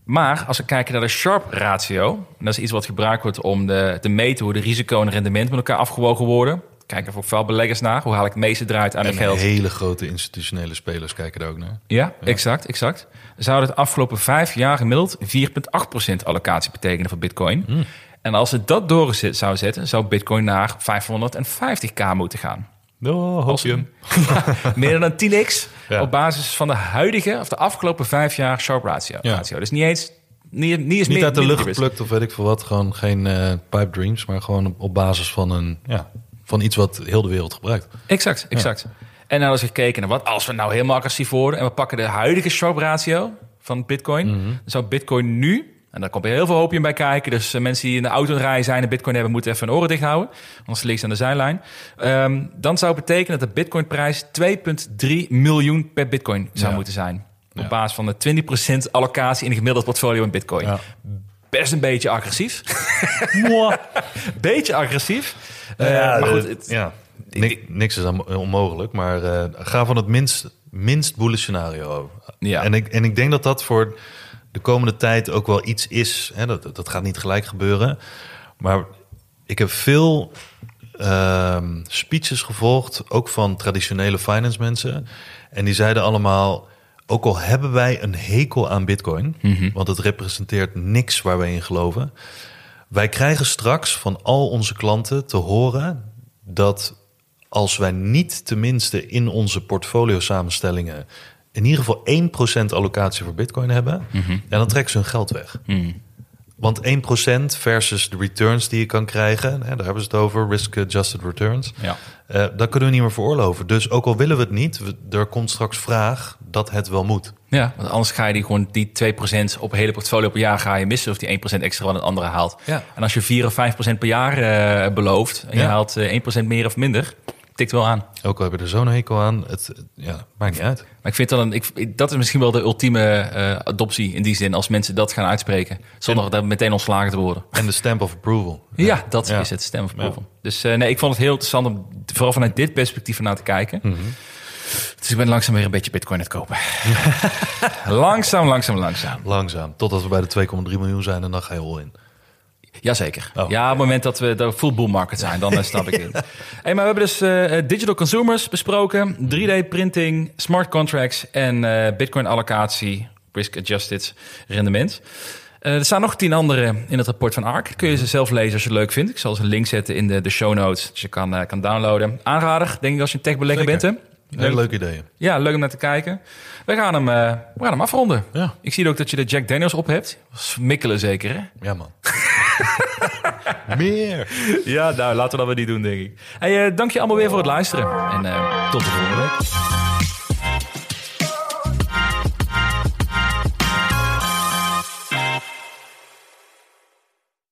[SPEAKER 2] maar als we kijken naar de Sharp ratio, en dat is iets wat gebruikt wordt om de, te meten hoe de risico en rendement met elkaar afgewogen worden. Kijken voor veel beleggers naar. Hoe haal ik het meeste eruit aan
[SPEAKER 3] En
[SPEAKER 2] het geld?
[SPEAKER 3] hele grote institutionele spelers kijken er ook naar.
[SPEAKER 2] Ja, exact, exact. Zou het afgelopen vijf jaar gemiddeld 4,8% allocatie betekenen voor Bitcoin.
[SPEAKER 3] Hmm.
[SPEAKER 2] En als het dat doorgezet zou zetten, zou Bitcoin naar 550k moeten gaan.
[SPEAKER 3] Oh,
[SPEAKER 2] Als- Meer dan 10x
[SPEAKER 3] Ja.
[SPEAKER 2] op basis van de huidige of de afgelopen vijf jaar Sharp ratio.
[SPEAKER 3] Ja.
[SPEAKER 2] ratio. Dus niet eens, niet, Niet meer,
[SPEAKER 3] uit de lucht geplukt of weet ik veel wat. Gewoon geen eh pipe dreams, maar gewoon op, op basis van, een, ja, van iets wat heel de wereld gebruikt.
[SPEAKER 2] Exact, exact. En nou is gekeken naar wat als we nou helemaal agressief worden en we pakken de huidige Sharp ratio van Bitcoin,
[SPEAKER 3] Mhm.
[SPEAKER 2] dan zou Bitcoin nu, en daar komt heel veel hoopje bij kijken, dus eh, mensen die in de auto rijden zijn en Bitcoin hebben, moeten even hun oren dicht houden, anders liggen ze aan de zijlijn. Ehm, dan zou het betekenen dat de Bitcoin-prijs 2,3 miljoen per Bitcoin zou
[SPEAKER 3] Ja.
[SPEAKER 2] moeten zijn. Op
[SPEAKER 3] Ja.
[SPEAKER 2] basis van de 20% allocatie in een gemiddeld portfolio in Bitcoin.
[SPEAKER 3] Ja.
[SPEAKER 2] Best een beetje agressief. beetje agressief. Eh,
[SPEAKER 3] ja,
[SPEAKER 2] maar goed,
[SPEAKER 3] eh,
[SPEAKER 2] het-
[SPEAKER 3] ja. Ni- niks is onmogelijk, maar eh, ga van het minst, minst bullish scenario.
[SPEAKER 2] Ja.
[SPEAKER 3] En, ik, en ik denk dat dat voor de komende tijd ook wel iets is. Hè? Dat, dat gaat niet gelijk gebeuren. Maar ik heb veel ehm, speeches gevolgd, ook van traditionele finance mensen. En die zeiden allemaal, ook al hebben wij een hekel aan bitcoin... want het representeert niks waar wij in geloven... Wij krijgen straks van al onze klanten te horen dat als wij niet tenminste in onze portfolio samenstellingen in ieder geval 1% allocatie voor bitcoin hebben, en dan trekken ze hun geld weg. Want 1% versus de returns die je kan krijgen, hè, daar hebben ze het over, risk-adjusted returns,
[SPEAKER 2] Ja.
[SPEAKER 3] Eh, dat kunnen we niet meer veroorloven. Dus ook al willen we het niet, we- er komt straks vraag dat het wel moet.
[SPEAKER 2] Ja, want anders ga je die gewoon die 2% op een hele portfolio per jaar ga je missen of die 1% extra wat een andere haalt.
[SPEAKER 3] Ja.
[SPEAKER 2] En als je 4 of 5% per jaar eh, belooft en je haalt eh, 1% meer of minder, tikt wel aan.
[SPEAKER 3] Ook al hebben we er zo'n hekel aan, het ja, maakt niet uit.
[SPEAKER 2] Maar ik vind dan ik, dat is misschien wel de ultieme eh, adoptie in die zin als mensen dat gaan uitspreken zonder daar meteen ontslagen te worden.
[SPEAKER 3] En de stamp of approval.
[SPEAKER 2] Ja, dat
[SPEAKER 3] Ja.
[SPEAKER 2] is het stem of approval. Dus eh, nee, ik vond het heel interessant om vooral vanuit dit perspectief ernaar te kijken.
[SPEAKER 3] Mhm.
[SPEAKER 2] Dus ik ben langzaam weer een beetje bitcoin aan het kopen. langzaam, langzaam, langzaam.
[SPEAKER 3] Langzaam, totdat we bij de 2,3 miljoen zijn en dan ga je all in.
[SPEAKER 2] Jazeker.
[SPEAKER 3] Oh.
[SPEAKER 2] Ja, op het moment dat we de full bull market zijn, dan eh, snap ik het. Hey, maar we hebben dus eh, eh, digital consumers besproken, 3D-printing, smart contracts en eh, bitcoin-allocatie, risk-adjusted rendement. Eh, er staan nog tien andere in het rapport van ARK. Kun je ze zelf lezen als je het leuk vindt. Ik zal ze een link zetten in de, de show notes, dus je kan, eh, kan downloaden. Aanrader, denk ik als je een techbelegger bent. Hè?
[SPEAKER 3] Heel leuk idee.
[SPEAKER 2] Ja, leuk om naar te kijken. We gaan hem, eh, we gaan hem afronden.
[SPEAKER 3] Ja.
[SPEAKER 2] Ik zie ook dat je de Jack Daniels op hebt. Smikkelen zeker, hè?
[SPEAKER 3] Ja, man. Meer.
[SPEAKER 2] Ja, nou, laten we dat maar niet doen, denk ik. Hey, eh, dank je allemaal weer voor het luisteren. En eh, tot de volgende week.